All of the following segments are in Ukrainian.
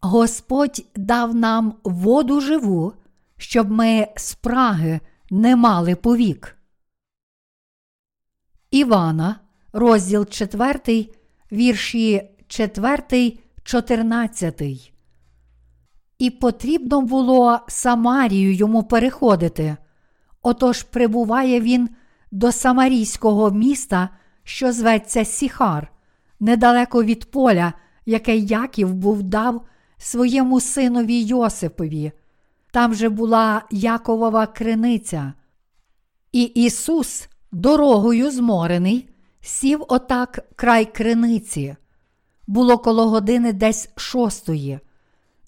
Господь дав нам воду живу, щоб ми спраги не мали повік. Івана, розділ 4, вірші 4, 14. І потрібно було Самарію йому переходити. Отож прибуває він до Самарійського міста, що зветься Сіхар, недалеко від поля, яке Яків був дав своєму синові Йосипові. Там же була Яковова криниця. І Ісус, дорогою зморений, сів отак край криниці. Було коло години десь шостої.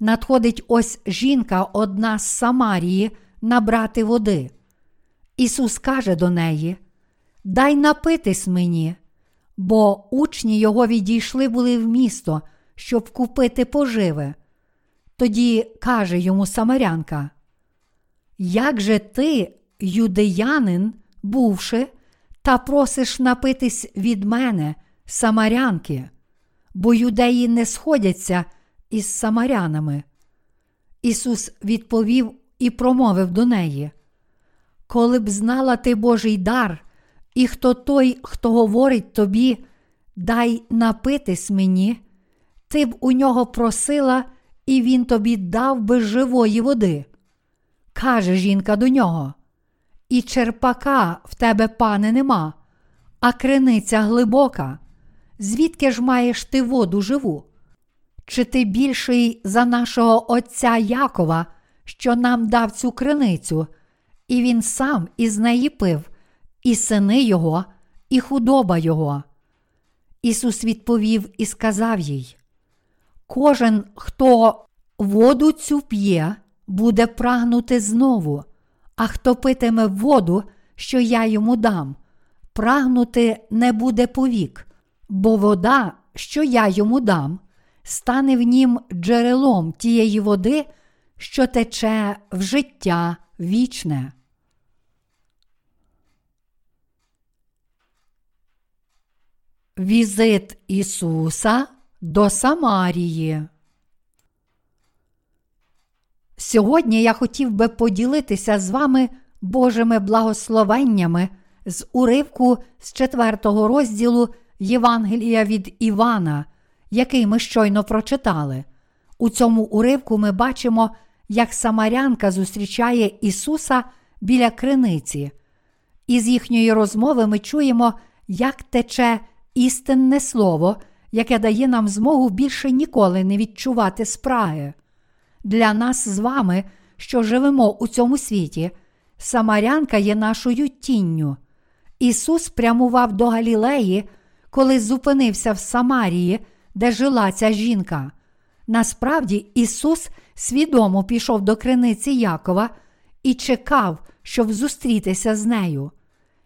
Надходить ось жінка одна з Самарії набрати води. Ісус каже до неї: Дай напитись мені, бо учні його відійшли були в місто, щоб купити поживи. Тоді каже йому Самарянка: Як же ти, юдеянин, бувши, та просиш напитись від мене, самарянки, бо юдеї не сходяться із самарянами. Ісус відповів і промовив до неї: Коли б знала ти Божий дар, і хто той, хто говорить тобі, дай напитись мені, ти б у нього просила, і він тобі дав би живої води. Каже жінка до нього: І черпака в тебе, пане, нема, а криниця глибока. Звідки ж маєш ти воду живу? Чи ти більший за нашого отця Якова, що нам дав цю криницю, і він сам із неї пив, і сини його, і худоба його? Ісус відповів і сказав їй: Кожен, хто воду цю п'є, буде прагнути знову, а хто питиме воду, що я йому дам, прагнути не буде повік, бо вода, що я йому дам, стане в нім джерелом тієї води, що тече в життя вічне. Візит Ісуса до Самарії. Сьогодні я хотів би поділитися з вами Божими благословеннями з уривку з четвертого розділу Євангелія від Івана, який ми щойно прочитали. У цьому уривку ми бачимо, як Самарянка зустрічає Ісуса біля криниці. Із їхньої розмови ми чуємо, як тече істинне слово, яке дає нам змогу більше ніколи не відчувати спраги. Для нас з вами, що живемо у цьому світі, Самарянка є нашою тінню. Ісус прямував до Галілеї, коли зупинився в Самарії, де жила ця жінка. Насправді, Ісус свідомо пішов до криниці Якова і чекав, щоб зустрітися з нею.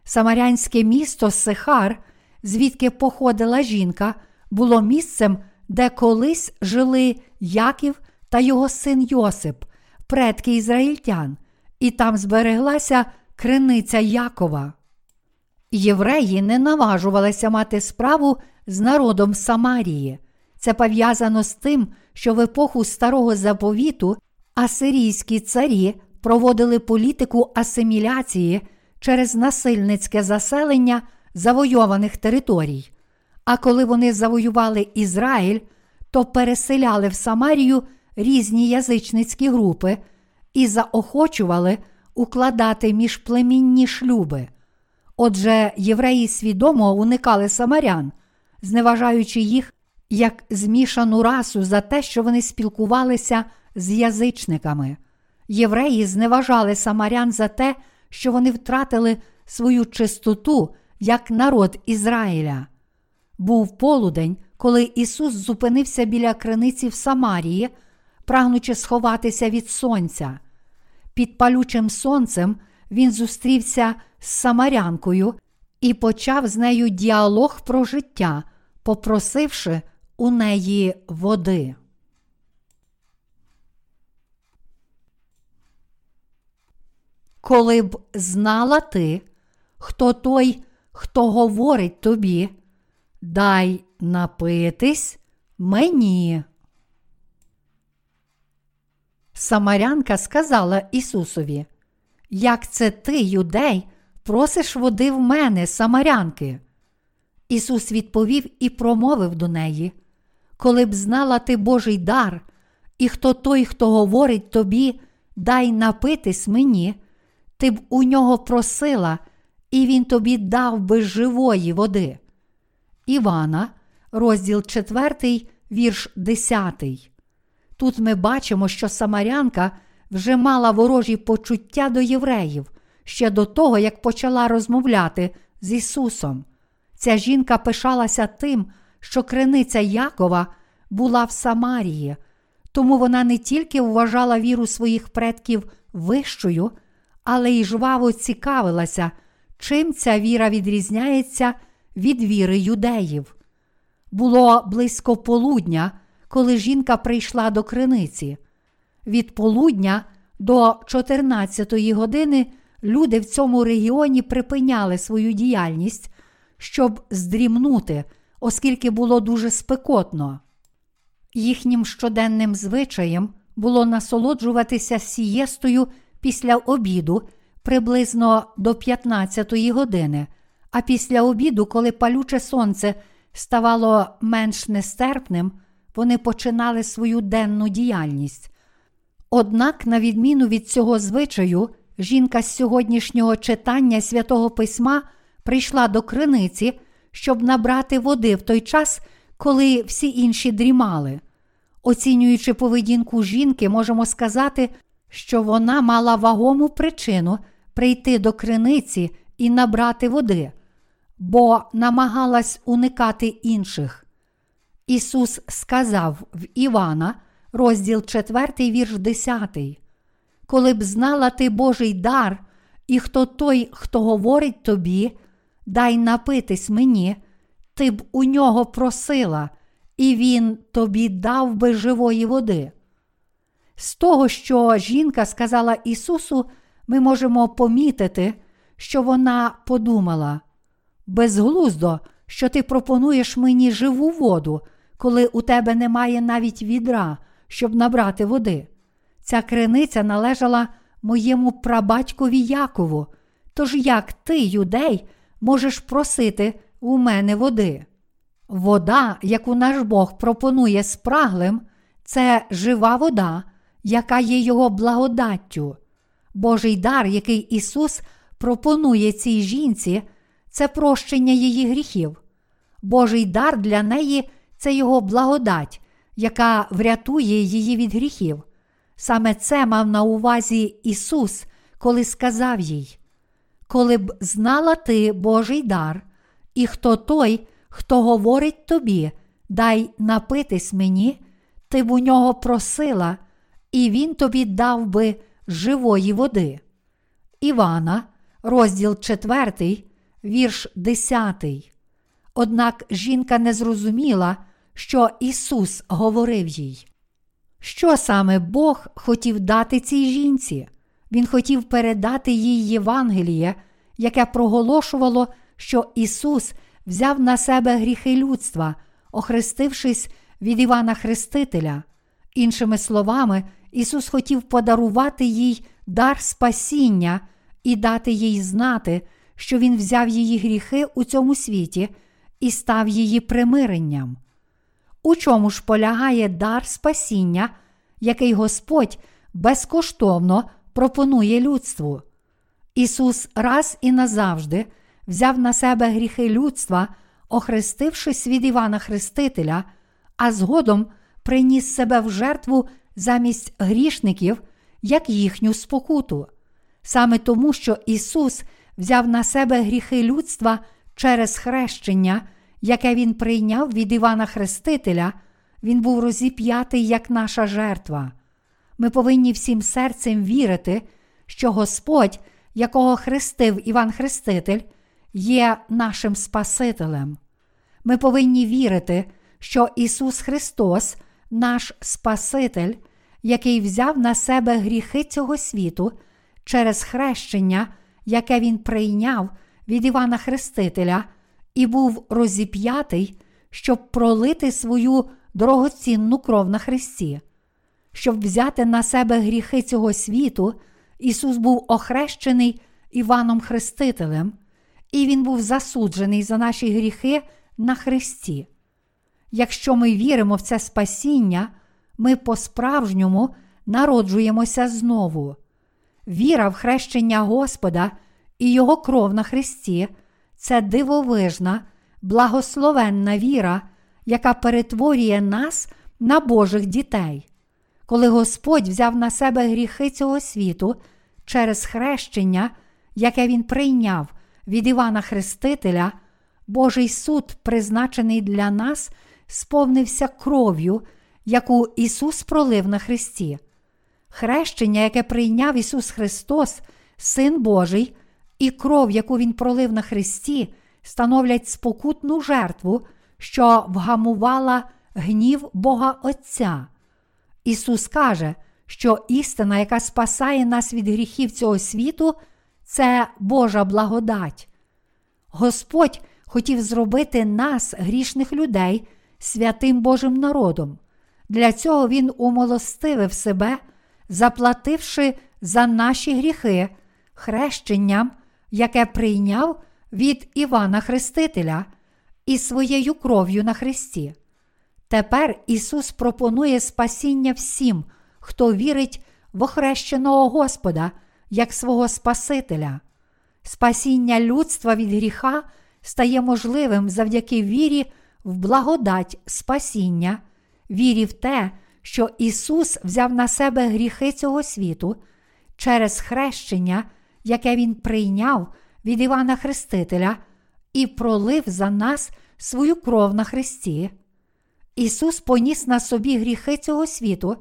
Самарянське місто Сихар, звідки походила жінка, було місцем, де колись жили Яків та його син Йосип, предки ізраїльтян, і там збереглася криниця Якова. Євреї не наважувалися мати справу з народом Самарії. Це пов'язано з тим, що в епоху старого заповіту асирійські царі проводили політику асиміляції через насильницьке заселення завойованих територій. А коли вони завоювали Ізраїль, то переселяли в Самарію різні язичницькі групи і заохочували укладати міжплемінні шлюби. Отже, євреї свідомо уникали самарян, зневажаючи їх як змішану расу за те, що вони спілкувалися з язичниками. Євреї зневажали самарян за те, що вони втратили свою чистоту як народ Ізраїля. Був полудень, коли Ісус зупинився біля криниці в Самарії, прагнучи сховатися від сонця. Під палючим сонцем він зустрівся з Самарянкою і почав з нею діалог про життя, попросивши у неї води. Коли б знала ти, хто той, хто говорить тобі, дай напитись мені. Самарянка сказала Ісусові, Як це ти, юдей, просиш води в мене, самарянки? Ісус відповів і промовив до неї: Коли б знала ти Божий дар, і хто той, хто говорить тобі, дай напитись мені, ти б у нього просила, і він тобі дав би живої води. Івана, розділ 4, вірш 10. Тут ми бачимо, що Самарянка вже мала ворожі почуття до євреїв ще до того, як почала розмовляти з Ісусом. Ця жінка пишалася тим, що криниця Якова була в Самарії, тому вона не тільки вважала віру своїх предків вищою, але й жваво цікавилася, чим ця віра відрізняється від віри юдеїв. Було близько полудня, коли жінка прийшла до криниці. Від полудня до 14 години люди в цьому регіоні припиняли свою діяльність, щоб здрімнути, оскільки було дуже спекотно. Їхнім щоденним звичаєм було насолоджуватися сієстою після обіду приблизно до 15 години, а після обіду, коли палюче сонце ставало менш нестерпним, вони починали свою денну діяльність. Однак, на відміну від цього звичаю, жінка з сьогоднішнього читання святого письма прийшла до криниці, щоб набрати води в той час, коли всі інші дрімали. Оцінюючи поведінку жінки, можемо сказати, що вона мала вагому причину прийти до криниці і набрати води, бо намагалась уникати інших. Ісус сказав в Івана, розділ 4, вірш 10. Коли б знала ти Божий дар, і хто той, хто говорить тобі, дай напитись мені, ти б у нього просила, і він тобі дав би живої води. З того, що жінка сказала Ісусу, ми можемо помітити, що вона подумала безглуздо, що ти пропонуєш мені живу воду, коли у тебе немає навіть відра, щоб набрати води. Ця криниця належала моєму прабатькові Якову. Тож як ти, юдей, можеш просити у мене води? Вода, яку наш Бог пропонує спраглим, це жива вода, яка є Його благодаттю. Божий дар, який Ісус пропонує цій жінці, це прощення її гріхів. Божий дар для неї це Його благодать, яка врятує її від гріхів. Саме це мав на увазі Ісус, коли сказав їй: Коли б знала ти Божий дар, і хто той, хто говорить тобі, дай напитись мені, ти б у нього просила, і він тобі дав би живої води. Івана, розділ 4, вірш 10. Однак жінка не зрозуміла, що Ісус говорив їй. Що саме Бог хотів дати цій жінці? Він хотів передати їй Євангеліє, яке проголошувало, що Ісус взяв на себе гріхи людства, охрестившись від Івана Хрестителя. Іншими словами, Ісус хотів подарувати їй дар спасіння і дати їй знати, що Він взяв її гріхи у цьому світі і став її примиренням. У чому ж полягає дар спасіння, який Господь безкоштовно пропонує людству? Ісус раз і назавжди взяв на себе гріхи людства, охрестившись від Івана Хрестителя, а згодом приніс себе в жертву замість грішників, як їхню спокуту. Саме тому, що Ісус взяв на себе гріхи людства через хрещення яке він прийняв від Івана Хрестителя, він був розіп'ятий як наша жертва. Ми повинні всім серцем вірити, що Господь, якого хрестив Іван Хреститель, є нашим Спасителем. Ми повинні вірити, що Ісус Христос, наш Спаситель, який взяв на себе гріхи цього світу через хрещення, яке Він прийняв від Івана Хрестителя і був розіп'ятий, щоб пролити свою дорогоцінну кров на Христі. щоб взяти на себе гріхи цього світу, Ісус був охрещений Іваном Хрестителем, і Він був засуджений за наші гріхи на Христі. Якщо ми віримо в це спасіння, ми по-справжньому народжуємося знову. Віра в хрещення Господа і Його кров на Христі це дивовижна, благословенна віра, яка перетворює нас на Божих дітей. Коли Господь взяв на себе гріхи цього світу через хрещення, яке Він прийняв від Івана Хрестителя, Божий суд, призначений для нас, сповнився кров'ю, яку Ісус пролив на Христі. Хрещення, яке прийняв Ісус Христос, Син Божий, і кров, яку Він пролив на Христі, становлять спокутну жертву, що вгамувала гнів Бога Отця. Ісус каже, що істина, яка спасає нас від гріхів цього світу, це Божа благодать. Господь хотів зробити нас, грішних людей, святим Божим народом. Для цього Він умолостивив себе, заплативши за наші гріхи хрещенням, яке прийняв від Івана Хрестителя і своєю кров'ю на Христі. Тепер Ісус пропонує спасіння всім, хто вірить в охрещеного Господа як свого Спасителя. Спасіння людства від гріха стає можливим завдяки вірі в благодать спасіння, вірі в те, що Ісус взяв на себе гріхи цього світу через хрещення, яке Він прийняв від Івана Хрестителя, і пролив за нас свою кров на Христі. Ісус поніс на собі гріхи цього світу,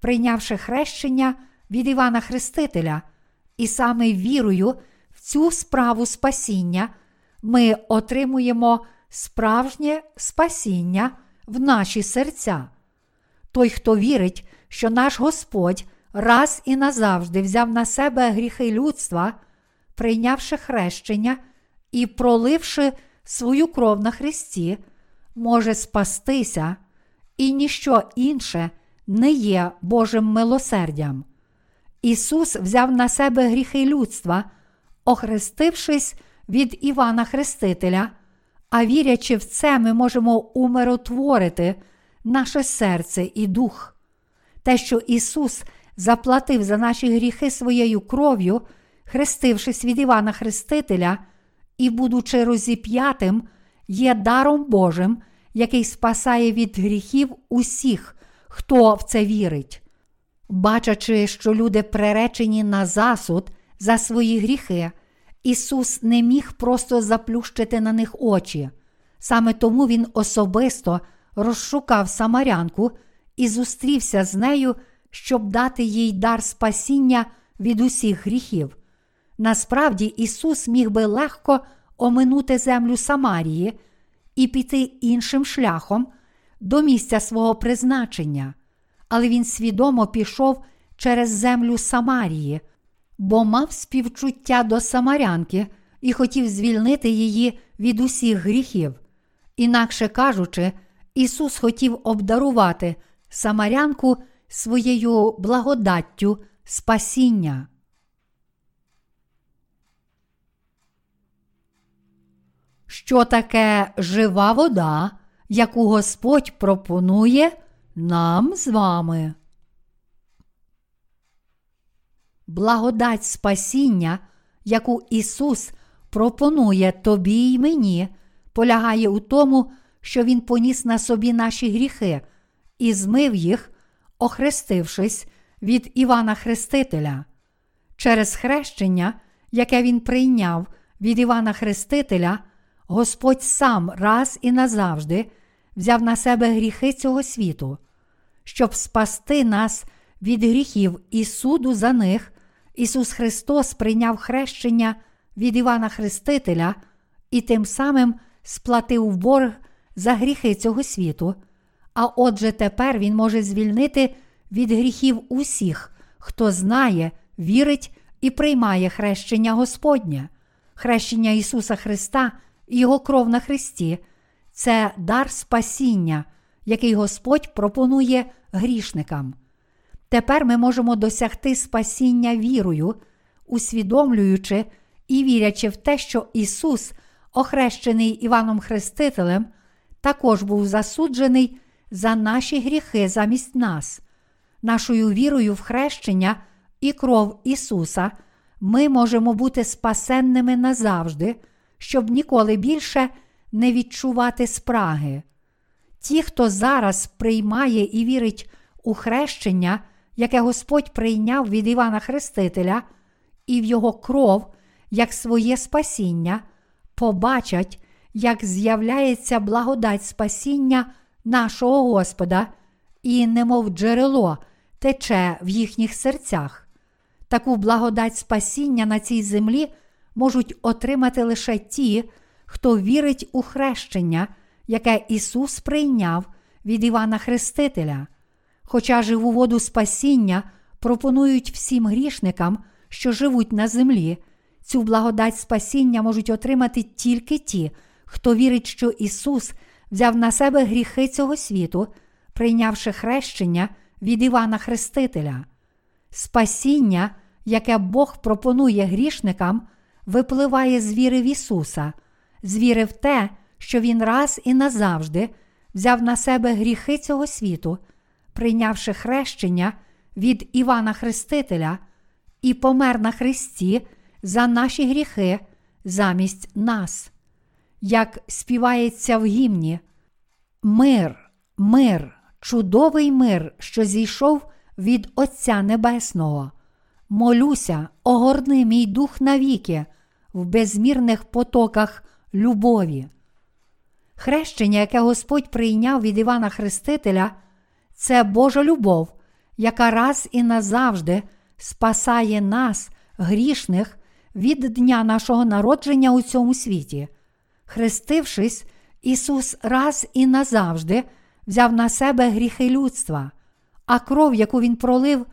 прийнявши хрещення від Івана Хрестителя, і саме вірою в цю справу спасіння ми отримуємо справжнє спасіння в наші серця. Той, хто вірить, що наш Господь раз і назавжди взяв на себе гріхи людства, прийнявши хрещення і проливши свою кров на Христі, може спастися, і ніщо інше не є Божим милосердям. Ісус взяв на себе гріхи людства, охрестившись від Івана Хрестителя, а вірячи в це, ми можемо умиротворити наше серце і дух. Те, що Ісус заплатив за наші гріхи своєю кров'ю, хрестившись від Івана Хрестителя і, будучи розіп'ятим, є даром Божим, який спасає від гріхів усіх, хто в це вірить. Бачачи, що люди приречені на засуд за свої гріхи, Ісус не міг просто заплющити на них очі. Саме тому Він особисто розшукав Самарянку і зустрівся з нею, щоб дати їй дар спасіння від усіх гріхів. Насправді, Ісус міг би легко оминути землю Самарії і піти іншим шляхом до місця свого призначення, але Він свідомо пішов через землю Самарії, бо мав співчуття до Самарянки і хотів звільнити її від усіх гріхів. Інакше кажучи, Ісус хотів обдарувати Самарянку своєю благодаттю спасіння. Що таке жива вода, яку Господь пропонує нам з вами? Благодать спасіння, яку Ісус пропонує тобі й мені, полягає у тому, що Він поніс на собі наші гріхи і змив їх, охрестившись від Івана Хрестителя. Через хрещення, яке він прийняв від Івана Хрестителя, Господь сам раз і назавжди взяв на себе гріхи цього світу, щоб спасти нас від гріхів і суду за них. Ісус Христос прийняв хрещення від Івана Хрестителя і тим самим сплатив борг за гріхи цього світу. А отже, тепер Він може звільнити від гріхів усіх, хто знає, вірить і приймає хрещення Господнє, хрещення Ісуса Христа і Його кров на Христі це дар спасіння, який Господь пропонує грішникам. Тепер ми можемо досягти спасіння вірою, усвідомлюючи і вірячи в те, що Ісус, охрещений Іваном Хрестителем, також був засуджений за наші гріхи замість нас. Нашою вірою в хрещення і кров Ісуса ми можемо бути спасенними назавжди, щоб ніколи більше не відчувати спраги. Ті, хто зараз приймає і вірить у хрещення, яке Господь прийняв від Івана Хрестителя, і в його кров як своє спасіння, побачать, як з'являється благодать спасіння нашого Господа, і, немов джерело, тече в їхніх серцях. Таку благодать спасіння на цій землі можуть отримати лише ті, хто вірить у хрещення, яке Ісус прийняв від Івана Хрестителя. Хоча живу воду спасіння пропонують всім грішникам, що живуть на землі, цю благодать спасіння можуть отримати тільки ті, хто вірить, що Ісус взяв на себе гріхи цього світу, прийнявши хрещення від Івана Хрестителя. Спасіння, яке Бог пропонує грішникам, випливає з віри в Ісуса, з віри в те, що Він раз і назавжди взяв на себе гріхи цього світу, прийнявши хрещення від Івана Хрестителя і помер на Христі за наші гріхи замість нас. Як співається в гімні, мир, мир, чудовий мир, що зійшов від Отця Небесного. Молюся, огорни мій дух навіки в безмірних потоках любові. Хрещення, яке Господь прийняв від Івана Хрестителя, це Божа любов, яка раз і назавжди спасає нас, грішних, від дня нашого народження у цьому світі. Хрестившись, Ісус раз і назавжди взяв на себе гріхи людства, а кров, яку Він пролив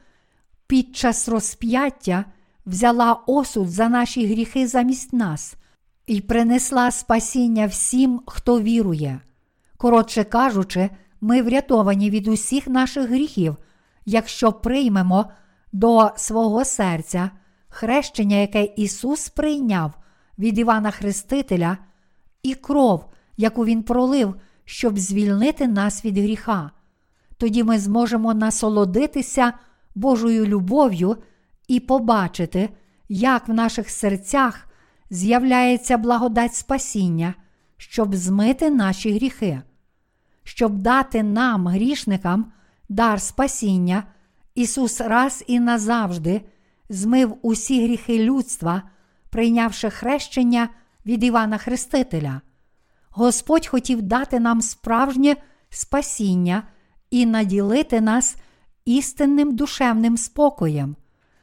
під час розп'яття, взяла осуд за наші гріхи замість нас і принесла спасіння всім, хто вірує. Коротше кажучи, ми врятовані від усіх наших гріхів, якщо приймемо до свого серця хрещення, яке Ісус прийняв від Івана Хрестителя, і кров, яку Він пролив, щоб звільнити нас від гріха. Тоді ми зможемо насолодитися Божою любов'ю і побачити, як в наших серцях з'являється благодать спасіння, щоб змити наші гріхи, щоб дати нам, грішникам, дар спасіння, Ісус раз і назавжди змив усі гріхи людства, прийнявши хрещення від Івана Хрестителя. Господь хотів дати нам справжнє спасіння і наділити нас істинним душевним спокоєм.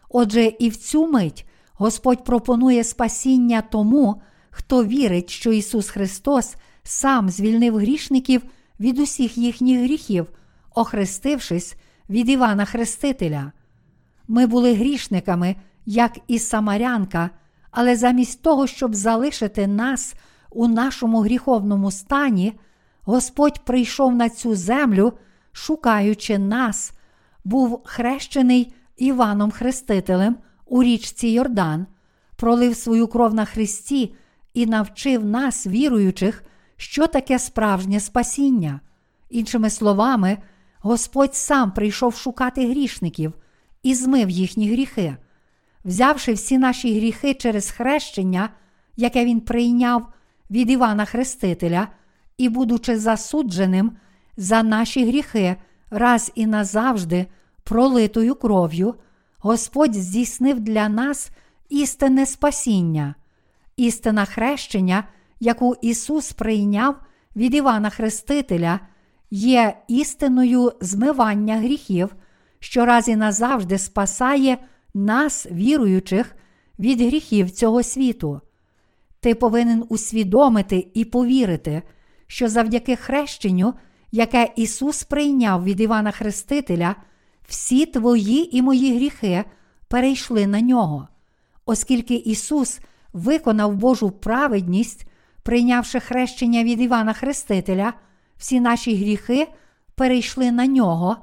Отже, і в цю мить Господь пропонує спасіння тому, хто вірить, що Ісус Христос сам звільнив грішників від усіх їхніх гріхів, охрестившись від Івана Хрестителя. Ми були грішниками, як і Самарянка, але замість того, щоб залишити нас у нашому гріховному стані, Господь прийшов на цю землю, шукаючи нас, був хрещений Іваном Хрестителем у річці Йордан, пролив свою кров на Христі і навчив нас, віруючих, що таке справжнє спасіння. Іншими словами, Господь сам прийшов шукати грішників і змив їхні гріхи, взявши всі наші гріхи через хрещення, яке Він прийняв від Івана Хрестителя, і, будучи засудженим за наші гріхи раз і назавжди пролитою кров'ю, Господь здійснив для нас істинне спасіння, істина хрещення, яку Ісус прийняв від Івана Хрестителя, є істиною змивання гріхів, що раз і назавжди спасає нас, віруючих, від гріхів цього світу. Ти повинен усвідомити і повірити, що завдяки хрещенню, яке Ісус прийняв від Івана Хрестителя, всі твої і мої гріхи перейшли на нього, оскільки Ісус виконав Божу праведність, прийнявши хрещення від Івана Хрестителя, всі наші гріхи перейшли на нього,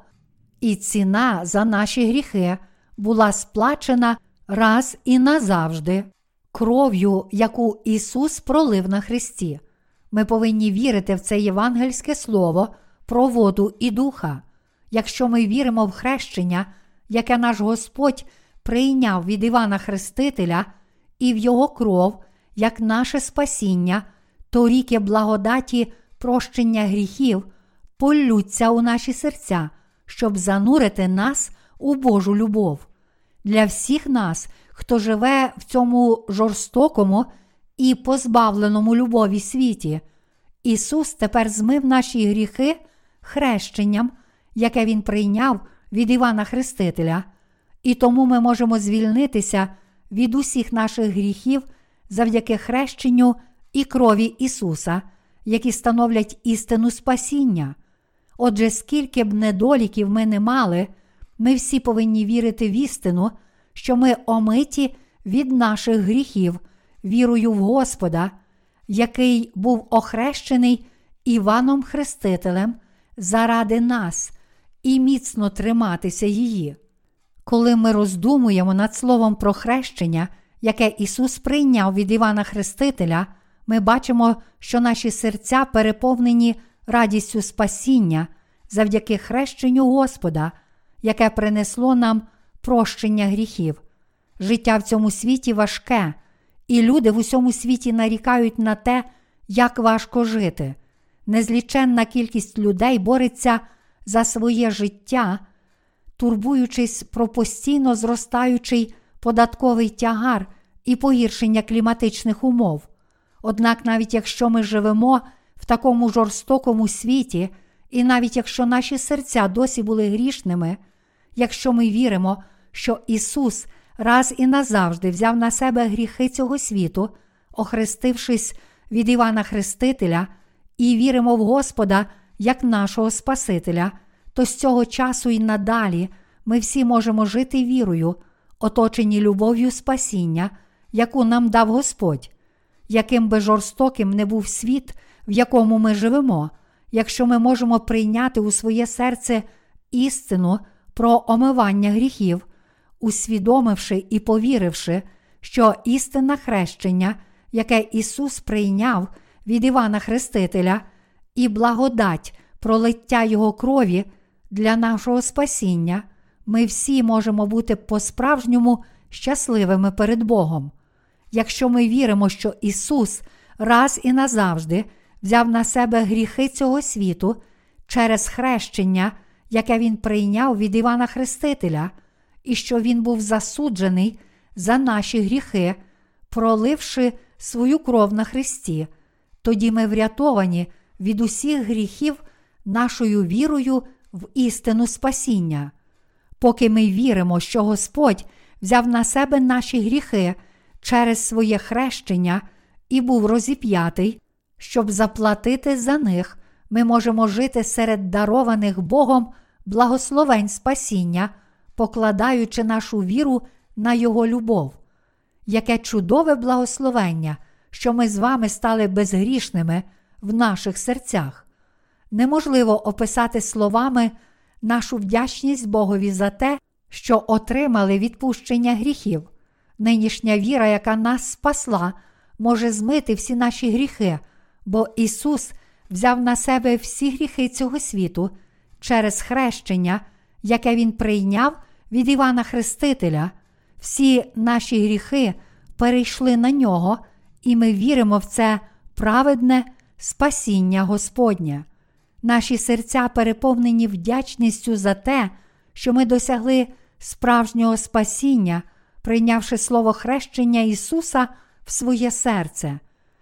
і ціна за наші гріхи була сплачена раз і назавжди, кров'ю, яку Ісус пролив на Христі. Ми повинні вірити в це євангельське слово про воду і духа. Якщо ми віримо в хрещення, яке наш Господь прийняв від Івана Хрестителя і в Його кров, як наше спасіння, то ріки благодаті прощення гріхів полються у наші серця, щоб занурити нас у Божу любов. Для всіх нас, хто живе в цьому жорстокому і позбавленому любові світі, Ісус тепер змив наші гріхи хрещенням, яке Він прийняв від Івана Хрестителя, і тому ми можемо звільнитися від усіх наших гріхів завдяки хрещенню і крові Ісуса, які становлять істину спасіння. Отже, скільки б недоліків ми не мали, ми всі повинні вірити в істину, що ми омиті від наших гріхів, вірою в Господа, який був охрещений Іваном Хрестителем заради нас і міцно триматися її. Коли ми роздумуємо над словом про хрещення, яке Ісус прийняв від Івана Хрестителя, ми бачимо, що наші серця переповнені радістю спасіння завдяки хрещенню Господа, яке принесло нам прощення гріхів. Життя в цьому світі важке, і люди в усьому світі нарікають на те, як важко жити. Незліченна кількість людей бореться за своє життя, турбуючись про постійно зростаючий податковий тягар і погіршення кліматичних умов. Однак, навіть якщо ми живемо в такому жорстокому світі, і навіть якщо наші серця досі були грішними, якщо ми віримо, що Ісус раз і назавжди взяв на себе гріхи цього світу, охрестившись від Івана Хрестителя, і віримо в Господа як нашого Спасителя, то з цього часу і надалі ми всі можемо жити вірою, оточені любов'ю спасіння, яку нам дав Господь, яким би жорстоким не був світ, в якому ми живемо, якщо ми можемо прийняти у своє серце істину про омивання гріхів, усвідомивши і повіривши, що істинне хрещення, яке Ісус прийняв від Івана Хрестителя, і благодать пролиття Його крові для нашого спасіння, ми всі можемо бути по-справжньому щасливими перед Богом. Якщо ми віримо, що Ісус раз і назавжди взяв на себе гріхи цього світу через хрещення, яке Він прийняв від Івана Хрестителя, і що Він був засуджений за наші гріхи, проливши свою кров на Христі, тоді ми врятовані від усіх гріхів нашою вірою в істину спасіння. Поки ми віримо, що Господь взяв на себе наші гріхи через своє хрещення і був розіп'ятий, щоб заплатити за них, ми можемо жити серед дарованих Богом благословень спасіння, покладаючи нашу віру на Його любов. Яке чудове благословення, що ми з вами стали безгрішними в наших серцях. Неможливо описати словами нашу вдячність Богові за те, що отримали відпущення гріхів. Нинішня віра, яка нас спасла, може змити всі наші гріхи, бо Ісус взяв на себе всі гріхи цього світу через хрещення, яке Він прийняв від Івана Хрестителя. Всі наші гріхи перейшли на нього, і ми віримо в це праведне спасіння Господнє. Наші серця переповнені вдячністю за те, що ми досягли справжнього спасіння, прийнявши слово хрещення Ісуса в своє серце.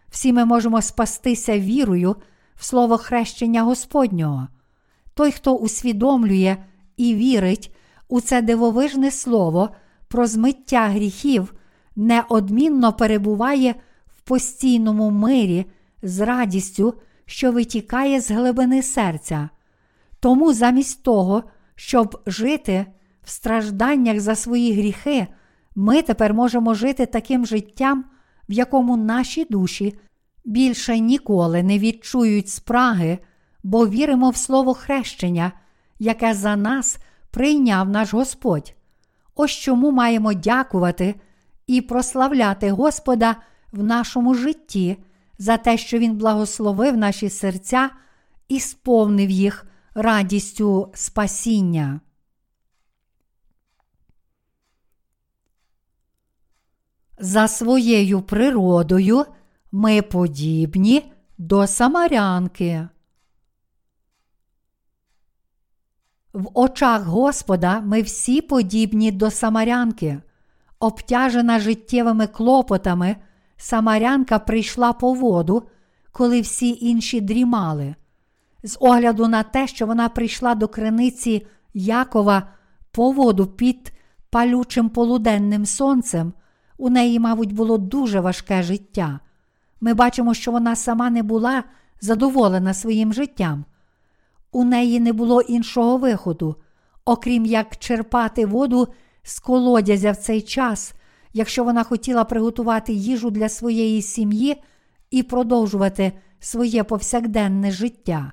Всі ми можемо спастися вірою в слово хрещення Господнього. Той, хто усвідомлює і вірить у це дивовижне слово про змиття гріхів, неодмінно перебуває в постійному мирі з радістю, що витікає з глибини серця. Тому замість того, щоб жити в стражданнях за свої гріхи, ми тепер можемо жити таким життям, в якому наші душі більше ніколи не відчують спраги, бо віримо в слово хрещення, яке за нас прийняв наш Господь. Ось чому маємо дякувати і прославляти Господа в нашому житті за те, що Він благословив наші серця і сповнив їх радістю спасіння. За своєю природою ми подібні до самарянки. В очах Господа ми всі подібні до самарянки. Обтяжена життєвими клопотами, самарянка прийшла по воду, коли всі інші дрімали. З огляду на те, що вона прийшла до криниці Якова по воду під палючим полуденним сонцем, у неї, мабуть, було дуже важке життя. Ми бачимо, що вона сама не була задоволена своїм життям. У неї не було іншого виходу, окрім як черпати воду з колодязя в цей час, якщо вона хотіла приготувати їжу для своєї сім'ї і продовжувати своє повсякденне життя.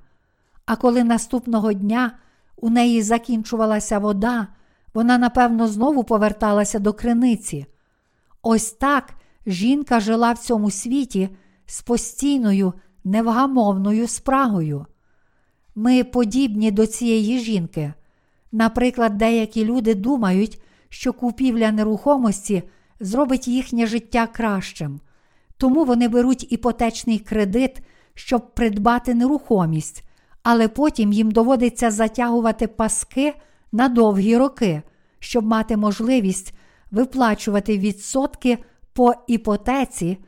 А коли наступного дня у неї закінчувалася вода, вона, напевно, знову поверталася до криниці. Ось так жінка жила в цьому світі з постійною невгамовною спрагою. Ми подібні до цієї жінки. Наприклад, деякі люди думають, що купівля нерухомості зробить їхнє життя кращим, тому вони беруть іпотечний кредит, щоб придбати нерухомість, але потім їм доводиться затягувати паски на довгі роки, щоб мати можливість виплачувати відсотки по іпотеці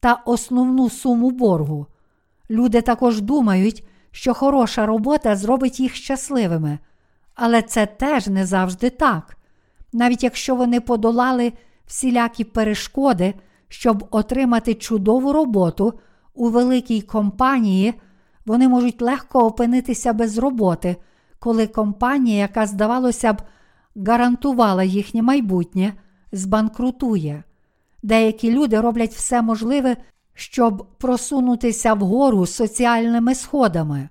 та основну суму боргу. Люди також думають, що хороша робота зробить їх щасливими, але це теж не завжди так. Навіть якщо вони подолали всілякі перешкоди, щоб отримати чудову роботу у великій компанії, вони можуть легко опинитися без роботи, коли компанія, яка, здавалося б, гарантувала їхнє майбутнє, збанкрутує. Деякі люди роблять все можливе, щоб просунутися вгору соціальними сходами.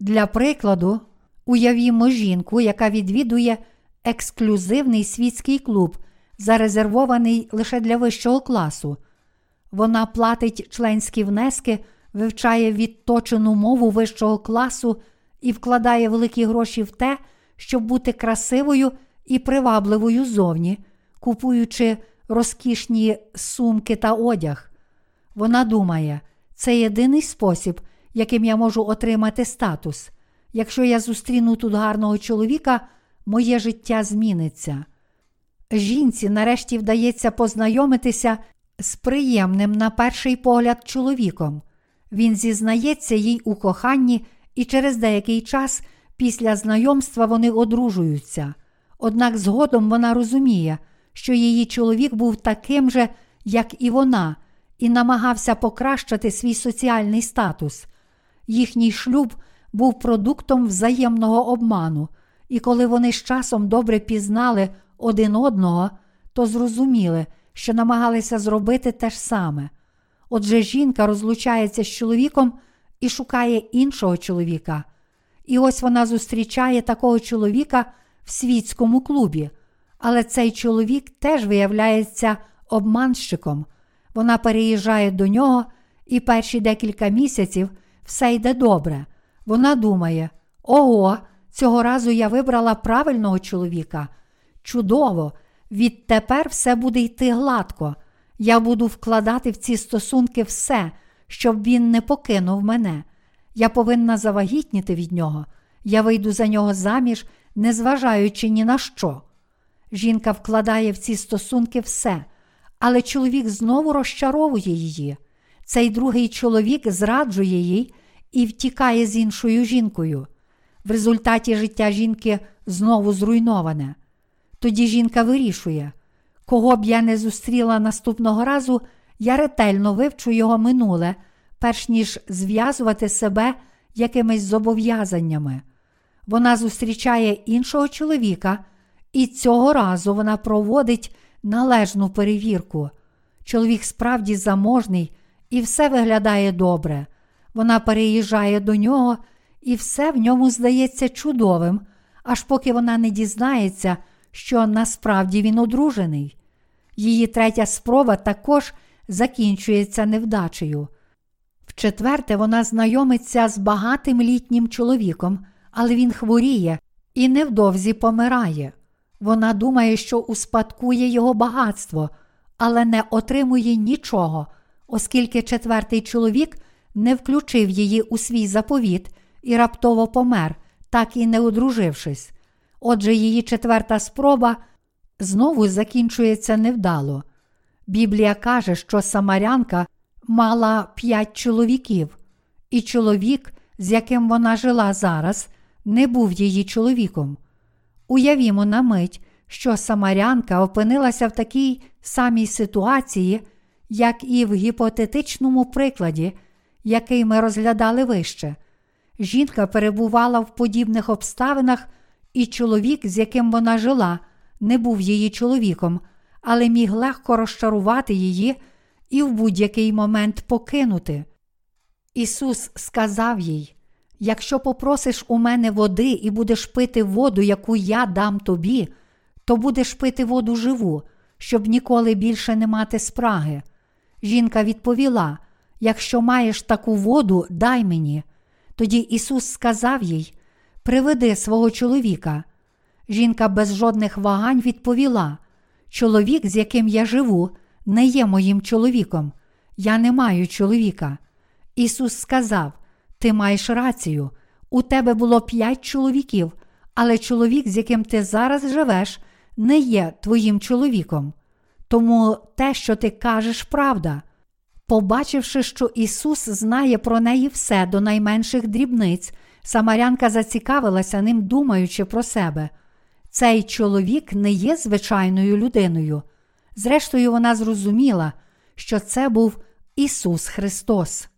Для прикладу, уявімо жінку, яка відвідує ексклюзивний світський клуб, зарезервований лише для вищого класу. Вона платить членські внески, вивчає відточену мову вищого класу і вкладає великі гроші в те, щоб бути красивою і привабливою зовні, купуючи розкішні сумки та одяг. Вона думає, це єдиний спосіб, яким я можу отримати статус. Якщо я зустріну тут гарного чоловіка, моє життя зміниться. Жінці нарешті вдається познайомитися з приємним, на перший погляд, чоловіком. Він зізнається їй у коханні, і через деякий час після знайомства вони одружуються. Однак згодом вона розуміє, що її чоловік був таким же, як і вона, і намагався покращити свій соціальний статус. Їхній шлюб був продуктом взаємного обману, і коли вони з часом добре пізнали один одного, то зрозуміли, що намагалися зробити те ж саме. Отже, жінка розлучається з чоловіком і шукає іншого чоловіка. І ось вона зустрічає такого чоловіка в світському клубі, але цей чоловік теж виявляється обманщиком. Вона переїжджає до нього, і перші декілька місяців все йде добре. Вона думає: ого, цього разу я вибрала правильного чоловіка. Чудово! Відтепер все буде йти гладко. Я буду вкладати в ці стосунки все, щоб він не покинув мене. Я повинна завагітніти від нього. Я вийду за нього заміж, незважаючи ні на що. Жінка вкладає в ці стосунки все, але чоловік знову розчаровує її. Цей другий чоловік зраджує їй і втікає з іншою жінкою. В результаті життя жінки знову зруйноване. Тоді жінка вирішує, кого б я не зустріла наступного разу, я ретельно вивчу його минуле, перш ніж зв'язувати себе якимись зобов'язаннями. Вона зустрічає іншого чоловіка, і цього разу вона проводить належну перевірку. Чоловік справді заможний і все виглядає добре. Вона переїжджає до нього, і все в ньому здається чудовим, аж поки вона не дізнається, що насправді він одружений. Її третя спроба також закінчується невдачею. Вчетверте, вона знайомиться з багатим літнім чоловіком, але він хворіє і невдовзі помирає. Вона думає, що успадкує його багатство, але не отримує нічого, оскільки четвертий чоловік не включив її у свій заповіт і раптово помер, так і не одружившись. Отже, її четверта спроба знову закінчується невдало. Біблія каже, що Самарянка мала п'ять чоловіків, і чоловік, з яким вона жила зараз, не був її чоловіком. Уявімо на мить, що Самарянка опинилася в такій самій ситуації, як і в гіпотетичному прикладі, який ми розглядали вище. Жінка перебувала в подібних обставинах, і чоловік, з яким вона жила, не був її чоловіком, але міг легко розчарувати її і в будь-який момент покинути. Ісус сказав їй: Якщо попросиш у мене води і будеш пити воду, яку я дам тобі, то будеш пити воду живу, щоб ніколи більше не мати спраги. Жінка відповіла: Якщо маєш таку воду, дай мені. Тоді Ісус сказав їй: Приведи свого чоловіка. Жінка без жодних вагань відповіла: Чоловік, з яким я живу, не є моїм чоловіком. Я не маю чоловіка. Ісус сказав: Ти маєш рацію, у тебе було п'ять чоловіків, але чоловік, з яким ти зараз живеш, не є твоїм чоловіком. Тому те, що ти кажеш, правда. Побачивши, що Ісус знає про неї все до найменших дрібниць, Самарянка зацікавилася ним, думаючи про себе. Цей чоловік не є звичайною людиною. Зрештою, вона зрозуміла, що це був Ісус Христос.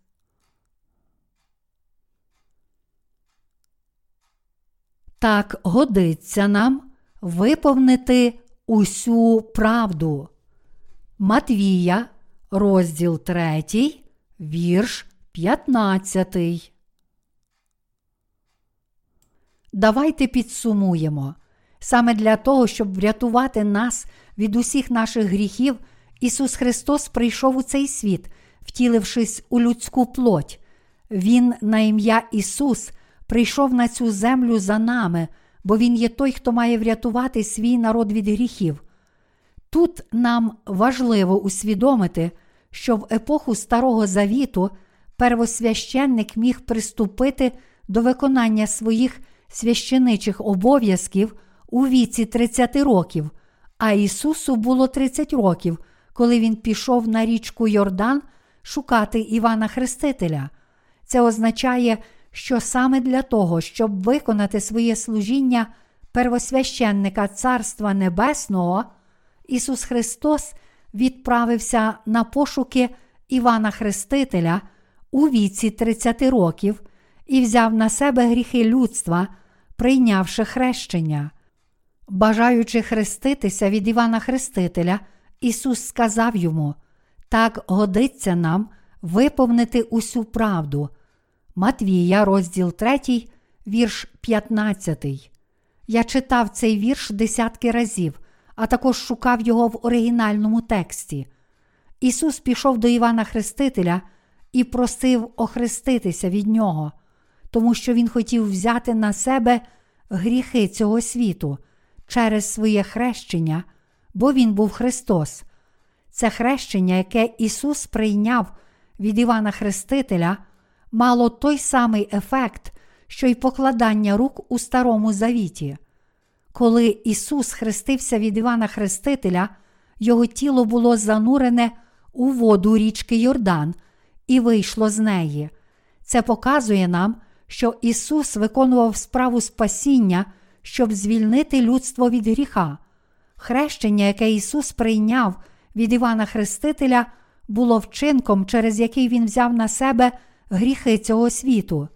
Так годиться нам виповнити усю правду. Матвія, розділ 3, вірш 15. Давайте підсумуємо. Саме для того, щоб врятувати нас від усіх наших гріхів, Ісус Христос прийшов у цей світ, втілившись у людську плоть. Він, на ім'я Ісус, прийшов на цю землю за нами, бо Він є той, хто має врятувати свій народ від гріхів. Тут нам важливо усвідомити, що в епоху Старого Завіту первосвященник міг приступити до виконання своїх священичих обов'язків у віці 30 років, а Ісусу було 30 років, коли Він пішов на річку Йордан шукати Івана Хрестителя. Це означає, що саме для того, щоб виконати своє служіння первосвященника Царства Небесного, Ісус Христос відправився на пошуки Івана Хрестителя у віці 30 років і взяв на себе гріхи людства, прийнявши хрещення. Бажаючи хреститися від Івана Хрестителя, Ісус сказав йому: так годиться нам виповнити усю правду. Матвія, розділ 3, вірш 15. Я читав цей вірш десятки разів, а також шукав його в оригінальному тексті. Ісус пішов до Івана Хрестителя і просив охреститися від нього, тому що Він хотів взяти на себе гріхи цього світу через своє хрещення, бо Він був Христос. Це хрещення, яке Ісус прийняв від Івана Хрестителя, мало той самий ефект, що й покладання рук у Старому Завіті. Коли Ісус хрестився від Івана Хрестителя, Його тіло було занурене у воду річки Йордан і вийшло з неї. Це показує нам, що Ісус виконував справу спасіння, щоб звільнити людство від гріха. Хрещення, яке Ісус прийняв від Івана Хрестителя, було вчинком, через який Він взяв на себе гріхи цього світу.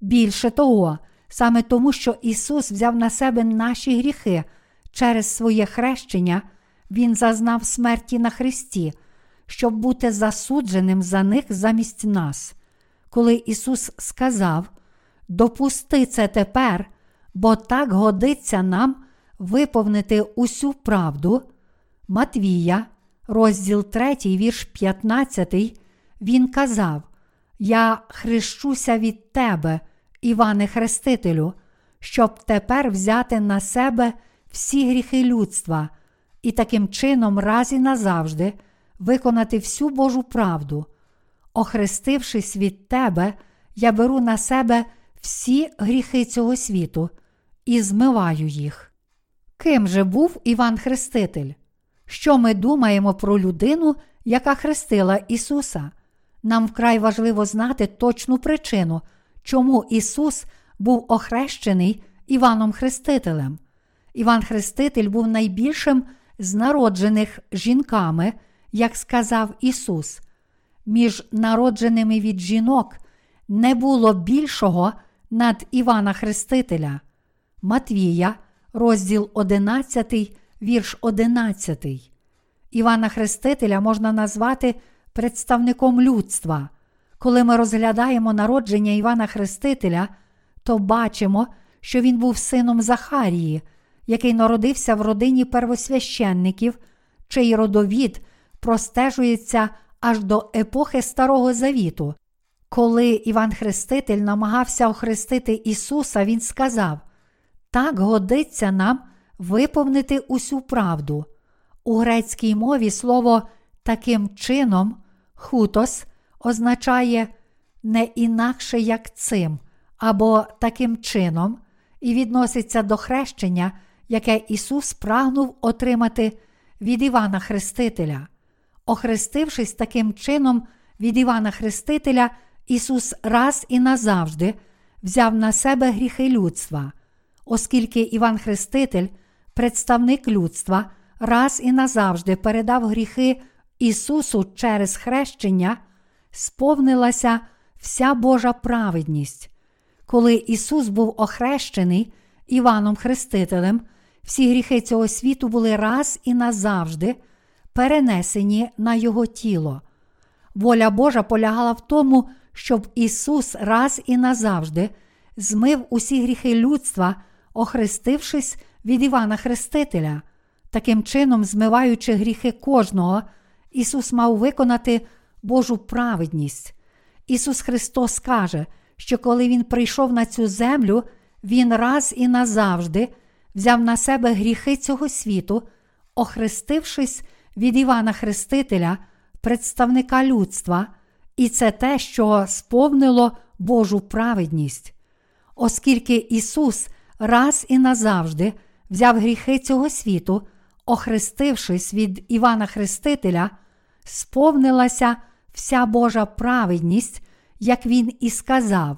Більше того, саме тому, що Ісус взяв на себе наші гріхи через своє хрещення, Він зазнав смерті на Христі, щоб бути засудженим за них замість нас. Коли Ісус сказав, допусти це тепер, бо так годиться нам виповнити усю правду. Матвія, розділ 3, вірш 15, він казав: Я хрещуся від тебе, Іване Хрестителю, щоб тепер взяти на себе всі гріхи людства і таким чином раз і назавжди виконати всю Божу правду. Охрестившись від тебе, я беру на себе всі гріхи цього світу і змиваю їх. Ким же був Іван Хреститель? Що ми думаємо про людину, яка хрестила Ісуса? Нам вкрай важливо знати точну причину, чому Ісус був охрещений Іваном Хрестителем. Іван Хреститель був найбільшим з народжених жінками, як сказав Ісус. Між народженими від жінок не було більшого над Івана Хрестителя. Матвія, розділ 11, вірш 11. Івана Хрестителя можна назвати представником людства. Коли ми розглядаємо народження Івана Хрестителя, то бачимо, що він був сином Захарії, який народився в родині первосвященників, чий родовід простежується аж до епохи Старого Завіту. Коли Іван Хреститель намагався охрестити Ісуса, Він сказав: Так годиться нам виповнити усю правду. У грецькій мові слово таким чином, хутос означає не інакше як цим, або таким чином, і відноситься до хрещення, яке Ісус прагнув отримати від Івана Хрестителя. Охрестившись таким чином від Івана Хрестителя, Ісус раз і назавжди взяв на себе гріхи людства, оскільки Іван Хреститель, представник людства, раз і назавжди передав гріхи Ісусу через хрещення, сповнилася вся Божа праведність. Коли Ісус був охрещений Іваном Хрестителем, всі гріхи цього світу були раз і назавжди перенесені на Його тіло. Воля Божа полягала в тому, щоб Ісус раз і назавжди змив усі гріхи людства, охрестившись від Івана Хрестителя. Таким чином, змиваючи гріхи кожного, Ісус мав виконати Божу праведність. Ісус Христос каже, що коли Він прийшов на цю землю, Він раз і назавжди взяв на себе гріхи цього світу, охрестившись від Івана Хрестителя, представника людства, і це те, що сповнило Божу праведність. Оскільки Ісус раз і назавжди взяв гріхи цього світу, охрестившись від Івана Хрестителя, сповнилася вся Божа праведність, як він і сказав.